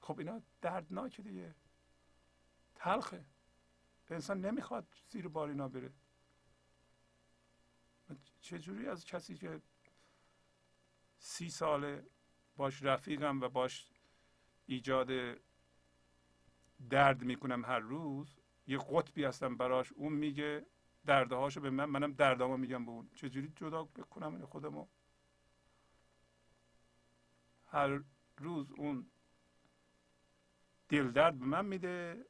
خب اینا دردناکه دیگه. تلخه. انسان نمی‌خواد زیر بار اینا بره. چجوری از کسی که سی ساله باش رفیقم و باش ایجاد درد می‌کنم هر روز یه قطبی هستم براش اون میگه دردهاشو به من منم دردامو میگم به اون. چجوری جدا بکنم این خودمو؟ هر روز اون دل درد به من میده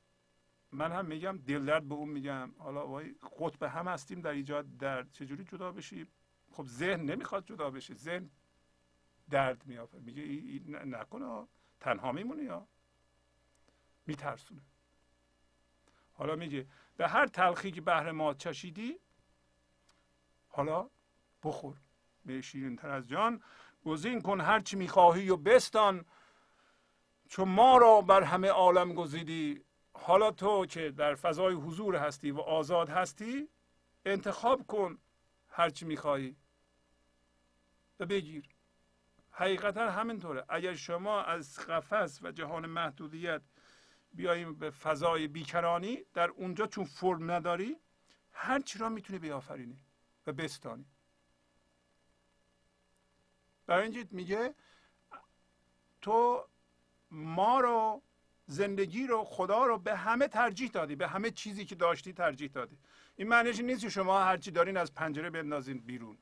من هم میگم دل درد به اون میگم. حالا وای قطب هم هستیم در ایجاد درد چجوری جدا بشیم خب ذهن نمی‌خواد جدا بشه ذهن درد میافه میگه نکنه تنها میمونه یا میترسونه. حالا میگه به هر تلخی که بهر ما چشیدی حالا بخور. به شیرین تر از جان گزین کن هر چی می‌خواهی و بستان چون ما را بر همه عالم گزیدی. حالا تو که در فضای حضور هستی و آزاد هستی انتخاب کن هر چی می‌خواهی و بگیر. حقیقتا همینطوره. اگر شما از قفس و جهان محدودیت بیاییم به فضای بیکرانی در اونجا چون فرم نداری هر چی را می‌تونی بیافرینی و بستانی. برای اینجا میگه تو ما رو زندگی رو خدا رو به همه ترجیح دادی به همه چیزی که داشتی ترجیح دادی. این معنیش نیست که شما هرچی دارین از پنجره بندازین بیرون.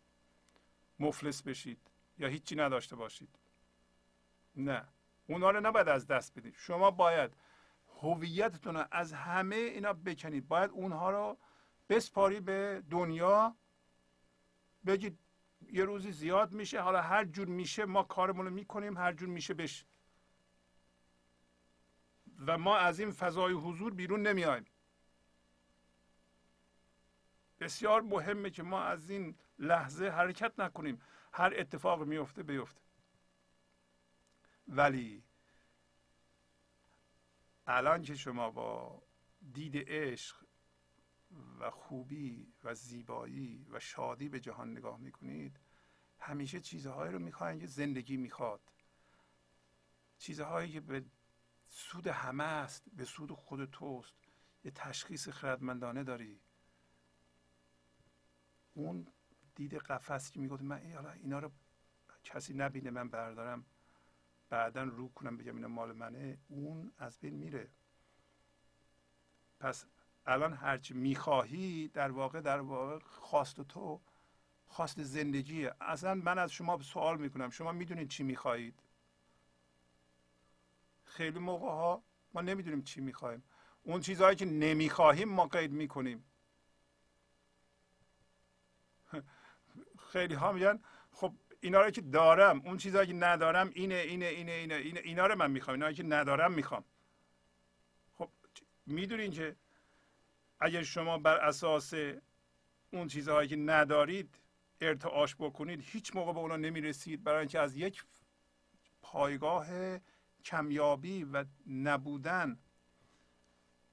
مفلس بشید یا هیچی نداشته باشید. نه. اونا رو نباید از دست بدید شما باید هویتتون رو از همه اینا بکنید باید اونها رو بسپاری به دنیا. بگید یه روزی زیاد میشه حالا هر جور میشه ما کارمون رو می‌کنیم هر جور میشه بشه. و ما از این فضای حضور بیرون نمیایم بسیار مهمه که ما از این لحظه حرکت نکنیم. هر اتفاق میفته بیفته. ولی الان که شما با دید عشق و خوبی و زیبایی و شادی به جهان نگاه می‌کنید همیشه چیزهایی رو می‌خواین که زندگی می‌خواد. چیزهایی که به سود همه است به سود خود توست. یه تشخیص خردمندانه داری. اون دید قفس که می‌گفت من اینا رو کسی نبینه من بردارم. بعدا رو کنم بگم اینا مال منه اون از بین میره. پس الان هرچی می‌خواهی در واقع در واقع خواست تو خواست زندگیه. اصلا من از شما سوال می‌کنم شما می‌دونید چی می‌خواهید؟ خیلی موقع ها ما نمی‌دونیم چی می‌خواهیم. اون چیزهایی که نمی‌خواهیم ما قید می‌کنیم. خیلی ها میگن خب اینا رو که دارم اون چیزهایی که ندارم اینه اینه اینه اینه اینه اینا رو من می‌خوام اینا که ندارم می‌خوام. خب می‌دونین که اگر شما بر اساس اون چیزهایی که ندارید ارتعاش بکنید هیچ موقع به اونا نمی‌رسید برای اینکه از یک پایگاه کمیابی و نبودن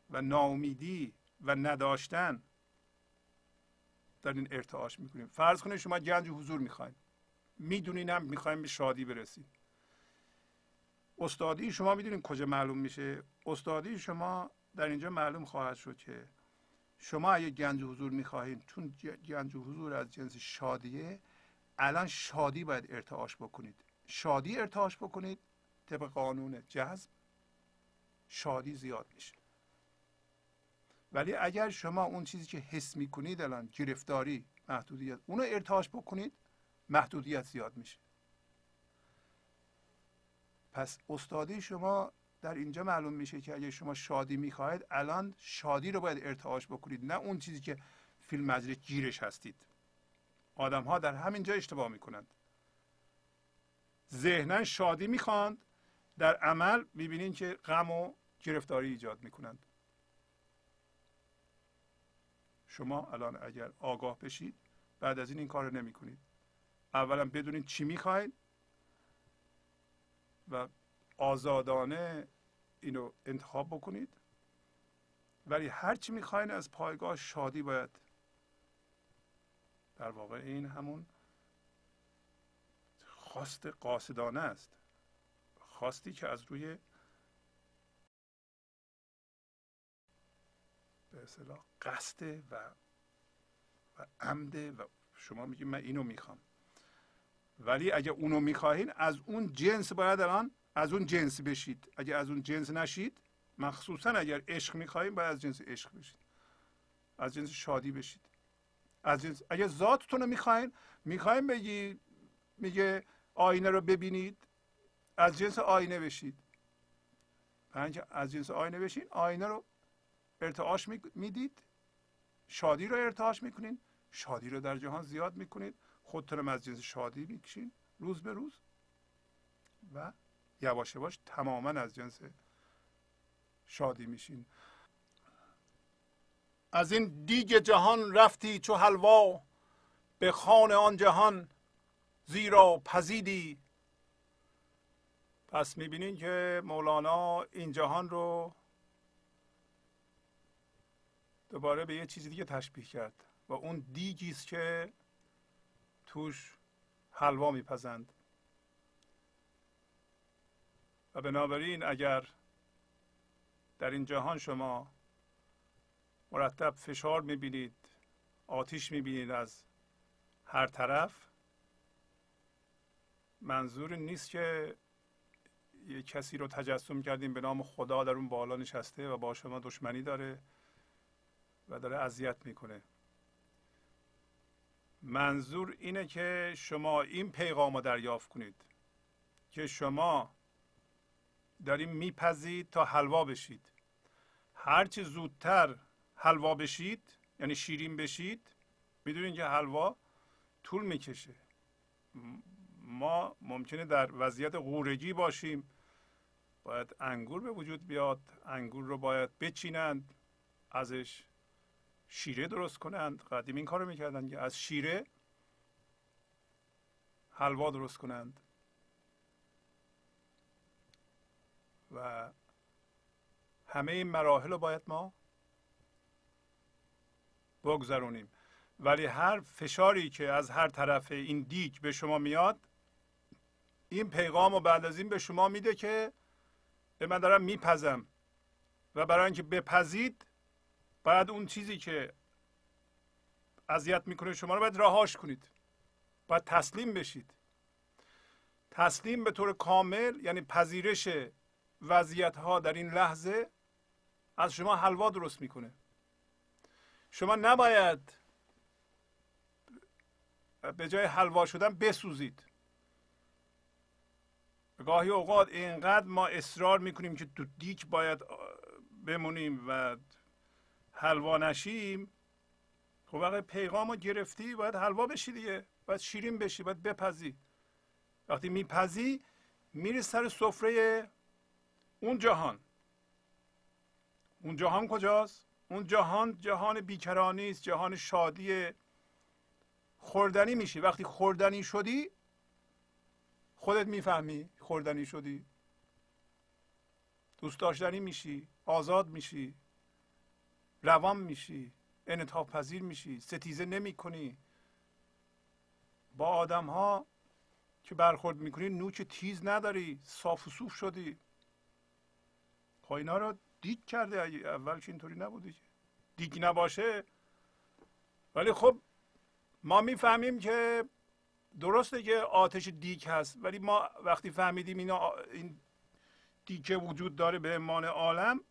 و ناامیدی و نداشتن در این ارتعاش می‌کنیم فرض کنید شما گنج حضور می‌خواین. می‌دونین هم می‌خوایم به شادی برسید استادی شما می‌دونین کجا معلوم میشه؟ استادی شما در اینجا معلوم خواهد شد که شما اگه گنج حضور می‌خواهید چون گنج حضور از جنس شادیه الان شادی باید ارتعاش بکنید. شادی ارتعاش بکنید طبق قانون جذب شادی زیاد میشه. ولی اگر شما اون چیزی که حس می‌کنید الان گرفتاری محدودیت اونو ارتعاش بکنید محدودیت زیاد میشه. پس استادی شما در اینجا معلوم میشه که اگر شما شادی می‌خواهید الان شادی رو باید ارتعاش بکنید نه اون چیزی که فیلم مجلس گیرش هستید. آدم ها در همین جا اشتباه می‌کنند. ذهنا شادی می‌خواند در عمل می‌بینین که غم و گرفتاری ایجاد می‌کنند. شما الان اگر آگاه بشید بعد از این این کار رو نمی کنید اولا بدونید چی می‌خواید و آزادانه اینو انتخاب بکنید. ولی هر چی می‌خواین از پایگاه شادی باید در واقع این همون خواست قاصدانه است. خواستی که از روی به اصطلاح قصد و و عمده و شما میگید من اینو می‌خوام. ولی اگه اونو می‌خواهید از اون جنس باید الان از اون جنس بشید. اگه از اون جنس نشید مخصوصا اگر عشق می‌خواهیم باید از جنس عشق بشید. از جنس شادی بشید. از جنس اگه ذاتتون رو می‌خواین می‌خواین بگی میگه آینه رو ببینید از جنس آینه بشید. از جنس آینه بشین آینه رو ارتعاش می‌دید. شادی رو ارتعاش می‌کنین. شادی رو در جهان زیاد می‌کنید خودتون از جنس شادی می‌کشین روز به روز و یواش یواش تماما از جنس شادی میشین. از این دیگ جهان رفتی چو حلوا به خان آن جهان زیرا پزیدی. پس می‌بینین که مولانا این جهان رو دوباره به یه چیزی دیگه تشبیه کرد و اون دیگی که توش حلوا میپزند. و بنابراین اگر در این جهان شما مرتب فشار می‌بینید آتیش می‌بینید از هر طرف منظور نیست که یه کسی رو تجسم کردیم به نام خدا در اون بالا نشسته و با شما دشمنی داره و داره اذیت می‌کنه. منظور اینه که شما این پیغام رو دریافت کنید که شما داریم میپذید تا حلوا بشید. هرچی زودتر حلوا بشید یعنی شیرین بشید می‌دونید که حلوا طول می‌کشه. ما ممکنه در وضعیت غورگی باشیم. باید انگور به وجود بیاد انگور رو باید بچینند ازش. شیره درست کنند. قدیم این کار رو می‌کردن که از شیره حلوا درست کنند. و همه این مراحل رو باید ما بگذرونیم. ولی هر فشاری که از هر طرف این دیگ به شما میاد این پیغام رو بعد از این به شما میده که به من دارم میپزم. و برای اینکه بپزید باید اون چیزی که اذیت می‌کنه شما رو باید رهاش کنید. باید تسلیم بشید. تسلیم به طور کامل یعنی پذیرش وضعیت ها در این لحظه از شما حلوا درست می‌کنه. شما نباید به جای حلوا شدن بسوزید. گاهی اوقات اینقدر ما اصرار می‌کنیم که تو دیک باید بمونیم و حلوا نشیم خب وقتی پیغام رو گرفتی باید حلوا بشی دیگه باید شیرین بشی باید بپزی. وقتی میپزی میری سر سفره اون جهان. اون جهان کجاست؟ اون جهان جهان بیکرانی است جهان شادی. خوردنی میشی. وقتی خوردنی شدی خودت می‌فهمی خوردنی شدی. دوست داشتنی میشی آزاد میشی. روان میشی انعطاف پذیر میشی ستیزه نمی کنی با آدم ها که برخورد می‌کنی نوچ تیز نداری صاف و صوف شدی. خب رو دیگ کرده اول که اینطوری نبودی دیگ نباشه. ولی خب ما می‌فهمیم که درسته که آتش دیگ هست ولی ما وقتی فهمیدیم این دیگه وجود داره به امان عالم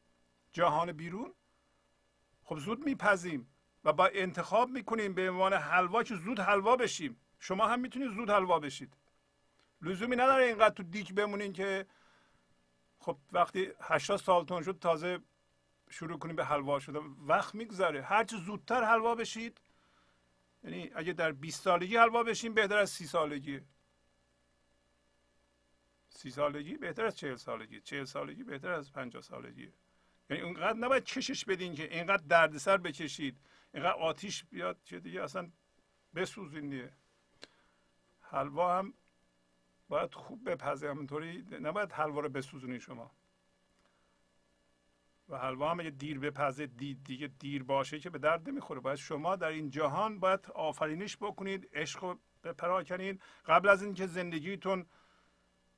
جهان بیرون خب زود میپذیم و با انتخاب می‌کنیم به عنوان حلوا که زود حلوا بشیم. شما هم می‌تونید زود حلوا بشید. لزومی نداره اینقدر تو دیک بمونین که خب وقتی 80 سالتون شد تازه شروع کنیم به حلوا شدن. وقت میگذره. هرچه زودتر حلوا بشید یعنی اگه در 20 سالگی حلوا بشیم بهتر از 30 سالگی. سی سالگی بهتر از چهل سالگی. چهل سالگی بهتر از پنجاه سالگی. یعنی اونقدر نباید کشش بدین که اینقدر دردسر بکشید. اینقدر آتیش بیاد که دیگه اصلا بسوزین دیگه. حلوا هم باید خوب بپزه همونطوری. نباید حلوا رو بسوزونی شما. و حلوا هم اگه دیر بپزه دید دیگه دیر باشه که به درد نمی‌خوره. باید شما در این جهان باید آفرینش بکنید عشق رو بپراکنید. قبل از اینکه زندگیتون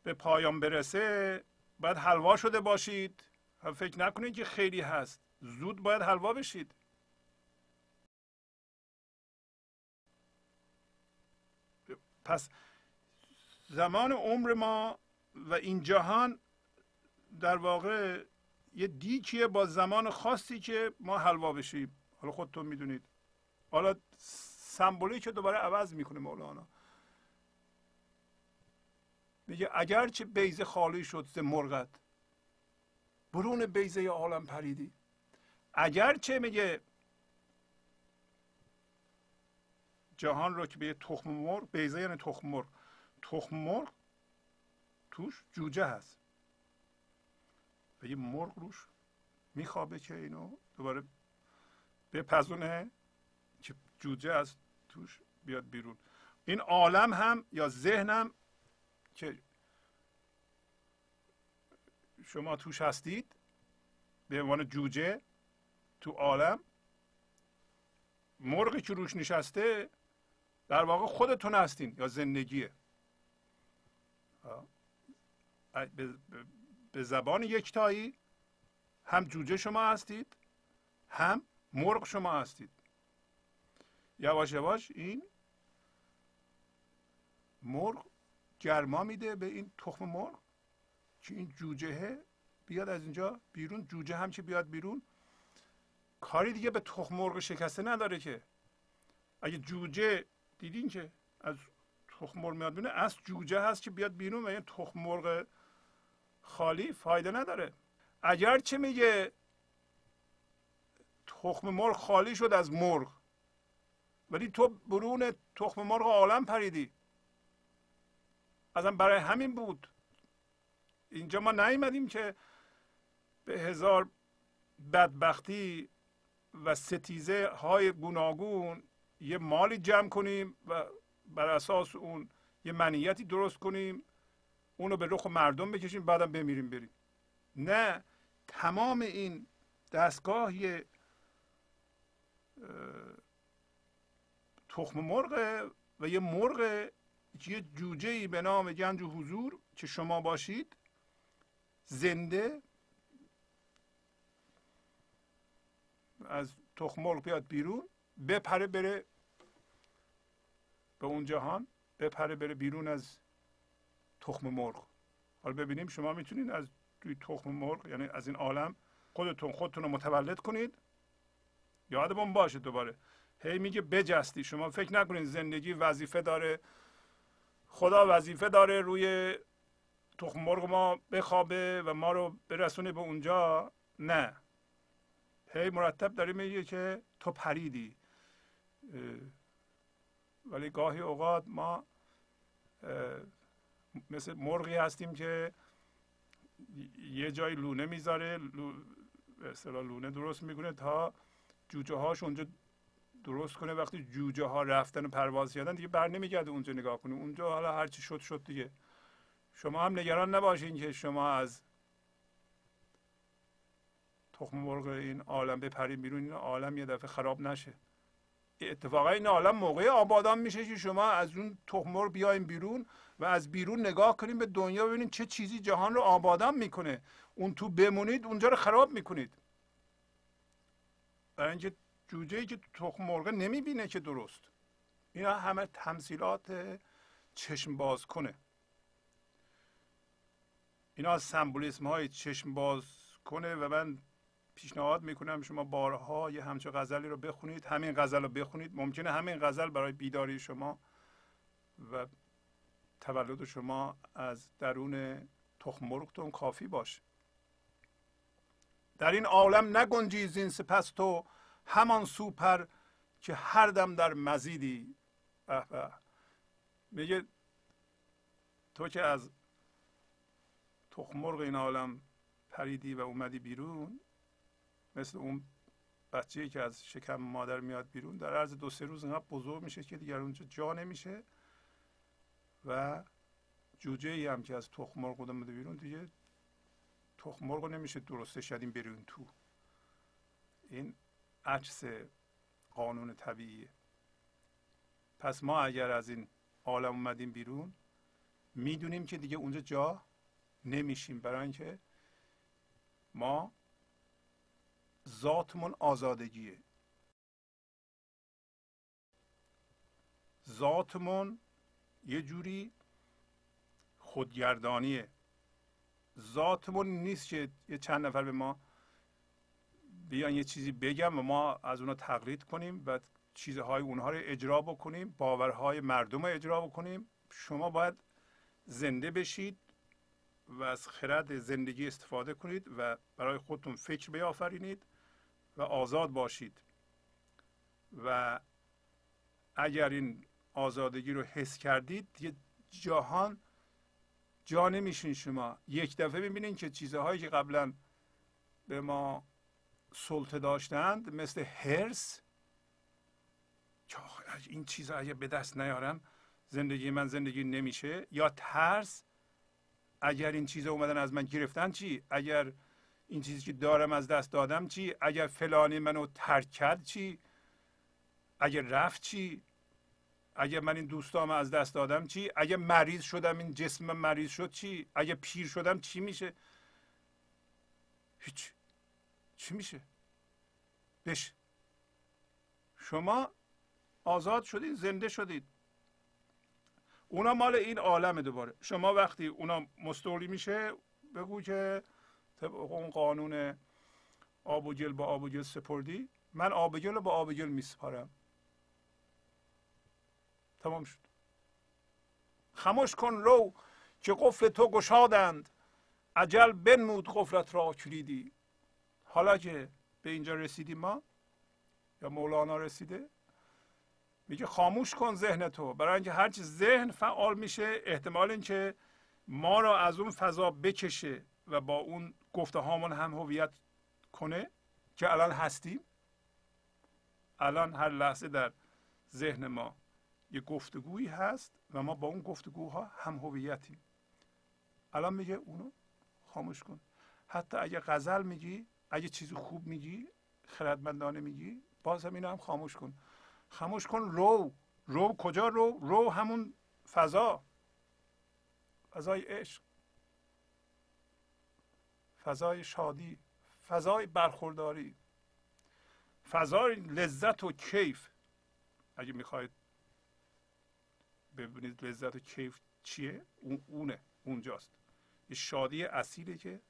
به پایان برسه باید حلوا شده باشید. فکر نکنید که خیلی هست. زود باید حلوا بشید. پس زمان عمر ما و این جهان در واقع یه دیکیه با زمان خاصی که ما حلوا بشیم. حالا خودتون می‌دونید. حالا سمبولی که دوباره عوض می‌کنه مولانا. میگه اگرچه بیزه خالی شد ز مرغت. برون بیزه عالم پریدی. اگرچه میگه جهان رو که به تخم مرغ بیزه یعنی تخم مرغ. تخم مرغ توش جوجه هست. و یه مرغ روش میخوابه که اینو دوباره بپزونه که جوجه از توش بیاد بیرون. این عالم هم یا ذهنم که شما توش هستید. به عنوان جوجه تو عالم. مرغی که روش نشسته در واقع خودتون هستین یا زندگیه. به زبان یکتایی هم جوجه شما هستید هم مرغ شما هستید. یواش یواش این مرغ گرما میده به این تخم مرغ. که این جوجه بیاد از اینجا بیرون جوجه هم که بیاد بیرون کاری دیگه به تخم مرغ شکسته نداره که. اگه جوجه دیدین که از تخم مرغ میاد بیرون از جوجه هست که بیاد بیرون و این تخم مرغ خالی فایده نداره. اگر چه میگه تخم مرغ خالی شد از مرغ ولی تو برون تخم مرغ عالم پریدی. ازم برای همین بود. اینجا ما نیومدیم که به هزار بدبختی و ستیزه های گوناگون یه مالی جمع کنیم و بر اساس اون یه منیتی درست کنیم اونو به رخ مردم بکشیم بعدم بمیریم بریم. نه تمام این دستگاه یه تخم مرغ و یه مرغ یه جوجه ای به نام گنج حضور که شما باشید زنده. از تخم مرغ بیاد بیرون بپره بره به اون جهان بپره بره بیرون از تخم مرغ. حالا ببینیم شما می‌تونید از توی تخم مرغ یعنی از این عالم خودتون خودتون رو متولد کنید. یادمون باشه دوباره. هی میگه بجستی. شما فکر نکنید زندگی وظیفه داره. خدا وظیفه داره روی تخم مرغ ما بخوابه و ما رو برسونه به اونجا. نه. هی مرتب داره میگه که تو پریدی. ولی گاهی اوقات ما مثل مرغی هستیم که یه جای لونه می‌ذاره به لونه درست می‌کنه تا جوجه هاش اونجا درست کنه. وقتی جوجه ها رفتن و پرواز کردن دیگه بر نمیگرده اونجا نگاه کنه. اونجا حالا هرچی شد شد دیگه. شما هم نگران نباشین که شما از تخم مرغ این عالم بپرین بیرون این عالم یه دفعه خراب نشه. اتفاقا این عالم موقع آبادان میشه که شما از اون تخم مرغ بیاین بیرون و از بیرون نگاه کنیم به دنیا ببینید چه چیزی جهان رو آبادان می‌کنه. اون تو بمونید اونجا رو خراب می‌کنید. برای اینکه جوجه ای که تخم مرغ نمی‌بینه که درست. اینا همه تمثیلات چشم باز کنه. اینا سمبولیسم های چشم باز کنه و من پیشنهاد می‌کنم شما بارها یه همچه غزلی رو بخونید همین غزل رو بخونید. ممکنه همین غزل برای بیداری شما و تولد شما از درون تخم مرغتون کافی باشه. در این عالم نگنجی زین سپس تو همان سوپر که هر دم در مزیدی. به. میگه تو که از تخم مرغ این عالم پریدی و اومدی بیرون. مثل اون بچه که از شکم مادر میاد بیرون در عرض دو سه روز اینقدر بزرگ میشه که دیگر اونجا جا نمیشه. و جوجه ای هم که از تخم مرغ اومده بیرون دیگه تخم مرغ نمیشه درسته شدیم بیرون تو. این عکس قانون طبیعیه. پس ما اگر از این عالم اومدیم بیرون می‌دونیم که دیگه اونجا جا نمیشیم برای اینکه ما ذاتمون آزادگیه. ذاتمون یه جوری خودگردانیه. ذاتمون نیست که یه چند نفر به ما بیان یه چیزی بگم و ما از اونا تقلید کنیم و چیزهای اونها رو اجرا بکنیم باورهای مردم رو اجرا بکنیم. شما باید زنده بشید. و از خرد زندگی استفاده کنید و برای خودتون فکر بیافرینید و آزاد باشید. و اگر این آزادگی رو حس کردید دیگه جهان جا نمیشین شما. یک دفعه ببینید که چیزهایی که قبلا به ما سلطه داشتند مثل هرس این چیزها اگه به دست نیارم زندگی من زندگی نمیشه یا ترس اگر این چیزا اومدن از من گرفتن چی؟ اگر این چیزی که دارم از دست دادم چی؟ اگر فلانی منو ترک کرد چی؟ اگر رفت چی؟ اگر من این دوستام از دست دادم چی؟ اگر مریض شدم این جسم مریض شد چی؟ اگر پیر شدم چی میشه؟ هیچ. چی میشه؟ بش. شما آزاد شدید زنده شدید. اونا مال این عالم دوباره. شما وقتی اونا مستولی میشه بگو که طبق اون قانون آب و گل با آب و گل سپردی من آب و رو با آب و گل میسپارم. تمام شد. خموش کن رو که قفل تو گشادند. عجل بنمود قفلت را کلیدی. حالا که به اینجا رسیدیم ما یا مولانا رسیده میگه خاموش کن ذهن تو. برای اینکه هرچی ذهن فعال میشه احتمال اینکه ما را از اون فضا بکشه و با اون گفته هامون هم هویت کنه که الان هستیم. الان هر لحظه در ذهن ما یه گفتگویی هست و ما با اون گفتگوها هم هویتیم. الان میگه اونو خاموش کن. حتی اگه غزل میگی اگه چیزی خوب میگی خردمندانه میگی باز هم اینو هم خاموش کن. خاموش کن رو رو کجا؟ رو رو همون فضا. فضای عشق. فضای شادی. فضای برخورداری. فضای لذت و کیف. اگه می‌خواید ببینید لذت و کیف چیه اون اونه اونجاست. یه شادی اصیله که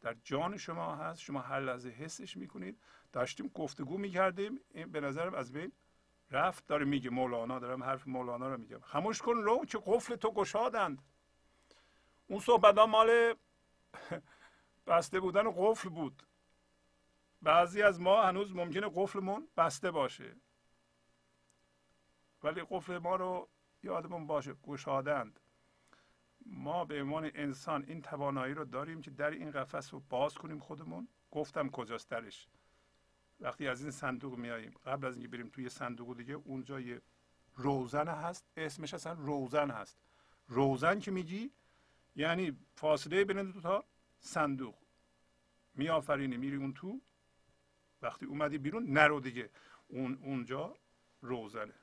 در جان شما هست. شما هر لحظه حسش می‌کنید. داشتیم گفتگو می‌کردیم. این به نظرم از بین رفت داره میگه مولانا دارم حرف مولانا رو میگم. خموش کن رو که قفل تو گشادند. اون صحبت ها مال بسته بودن قفل بود. بعضی از ما هنوز ممکنه قفلمون بسته باشه. ولی قفل ما رو یادمون باشه گشادند. ما به عنوان انسان این توانایی رو داریم که در این قفس رو باز کنیم خودمون. گفتم کجاست درش؟ وقتی از این صندوق میاییم قبل از اینکه بریم توی صندوق دیگه اونجا یه روزن هست. اسمش اصلا روزن هست. روزن که میگی؟ یعنی فاصله بین دو تا صندوق. میآفرینی میری اون تو. وقتی اومدی بیرون نرو دیگه. اون اونجا روزنه.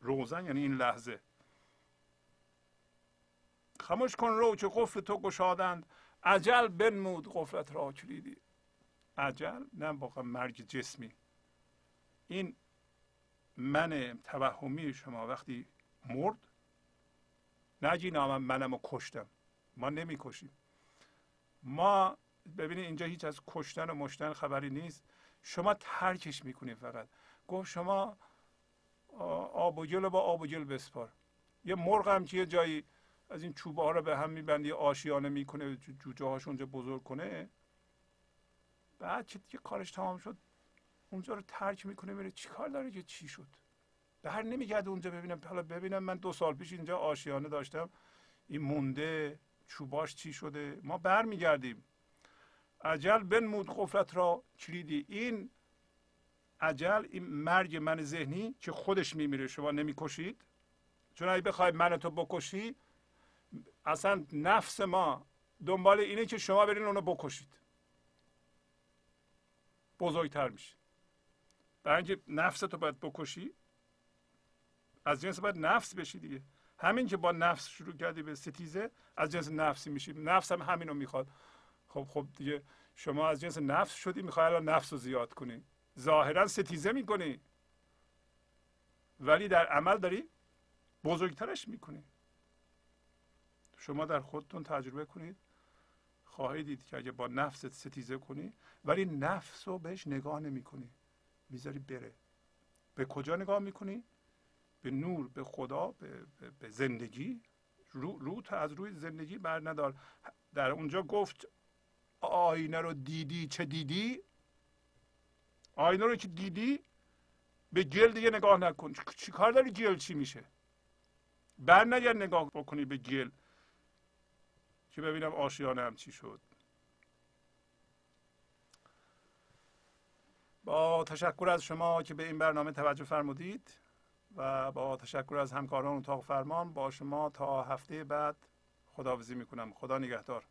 روزن یعنی این لحظه. خموش کن رو که قفل تو گشادند. عجل بنمود قفلت را کلیدی. عجل نه واقعا مرگ جسمی. این من توهمی شما وقتی مرد نگی نامم منم رو کشتم. ما نمی کشیم ما ببینید اینجا هیچ از کشتن و مشتن خبری نیست. شما ترکش می‌کنید فقط. گفت شما آب و گل با آب و گل بسپار. یه مرغ هم که یه جایی از این چوبه ها رو به هم میبندی آشیانه می‌کنه جوجه هاش اونجا بزرگ کنه بعد که دیگه کارش تمام شد؟ اونجا رو ترک می‌کنه میره. چیکار داره که چی شد؟ بر نمیگرده اونجا ببینم حالا ببینم من دو سال پیش اینجا آشیانه داشتم. این مونده چوباش چی شده؟ ما برمیگردیم. عجل بنمود قفلت را. کلیدی این عجل این مرگ من ذهنی که خودش میمیره. شما نمی‌کشید. چون اگه بخوای من تو بکشی اصلا نفس ما دنبال اینه که شما برین اونو بکشید. بزرگتر میشه. برای اینکه نفس تو باید بکشی از جنس باید نفس بشی دیگه. همین که با نفس شروع کردی به ستیزه از جنس نفسی میشی. نفس هم همین رو می‌خواد. خب خب دیگه شما از جنس نفس شدی می‌خوای الان نفس رو زیاد کنی. ظاهرا ستیزه می‌کنی. ولی در عمل داری بزرگترش می‌کنی. شما در خودتون تجربه کنید. خواهید دید که اگه با نفست ستیزه کنی ولی نفس رو بهش نگاه نمی کنی می‌ذاری بره. به کجا نگاه می‌کنی؟ به نور به خدا به, به زندگی؟ رو, رو از روی زندگی بر ندار. در اونجا گفت آینه رو دیدی چه دیدی؟ آینه رو که دیدی به گل دیگه نگاه نکن. چی کار داری گل چی میشه؟ بر نگرد نگاه بکنی به گل که ببینم آشیانه چی شد. با تشکر از شما که به این برنامه توجه فرمودید و با تشکر از همکاران اتاق فرمان با شما تا هفته بعد خداحافظی می‌کنم. خدا نگهدار.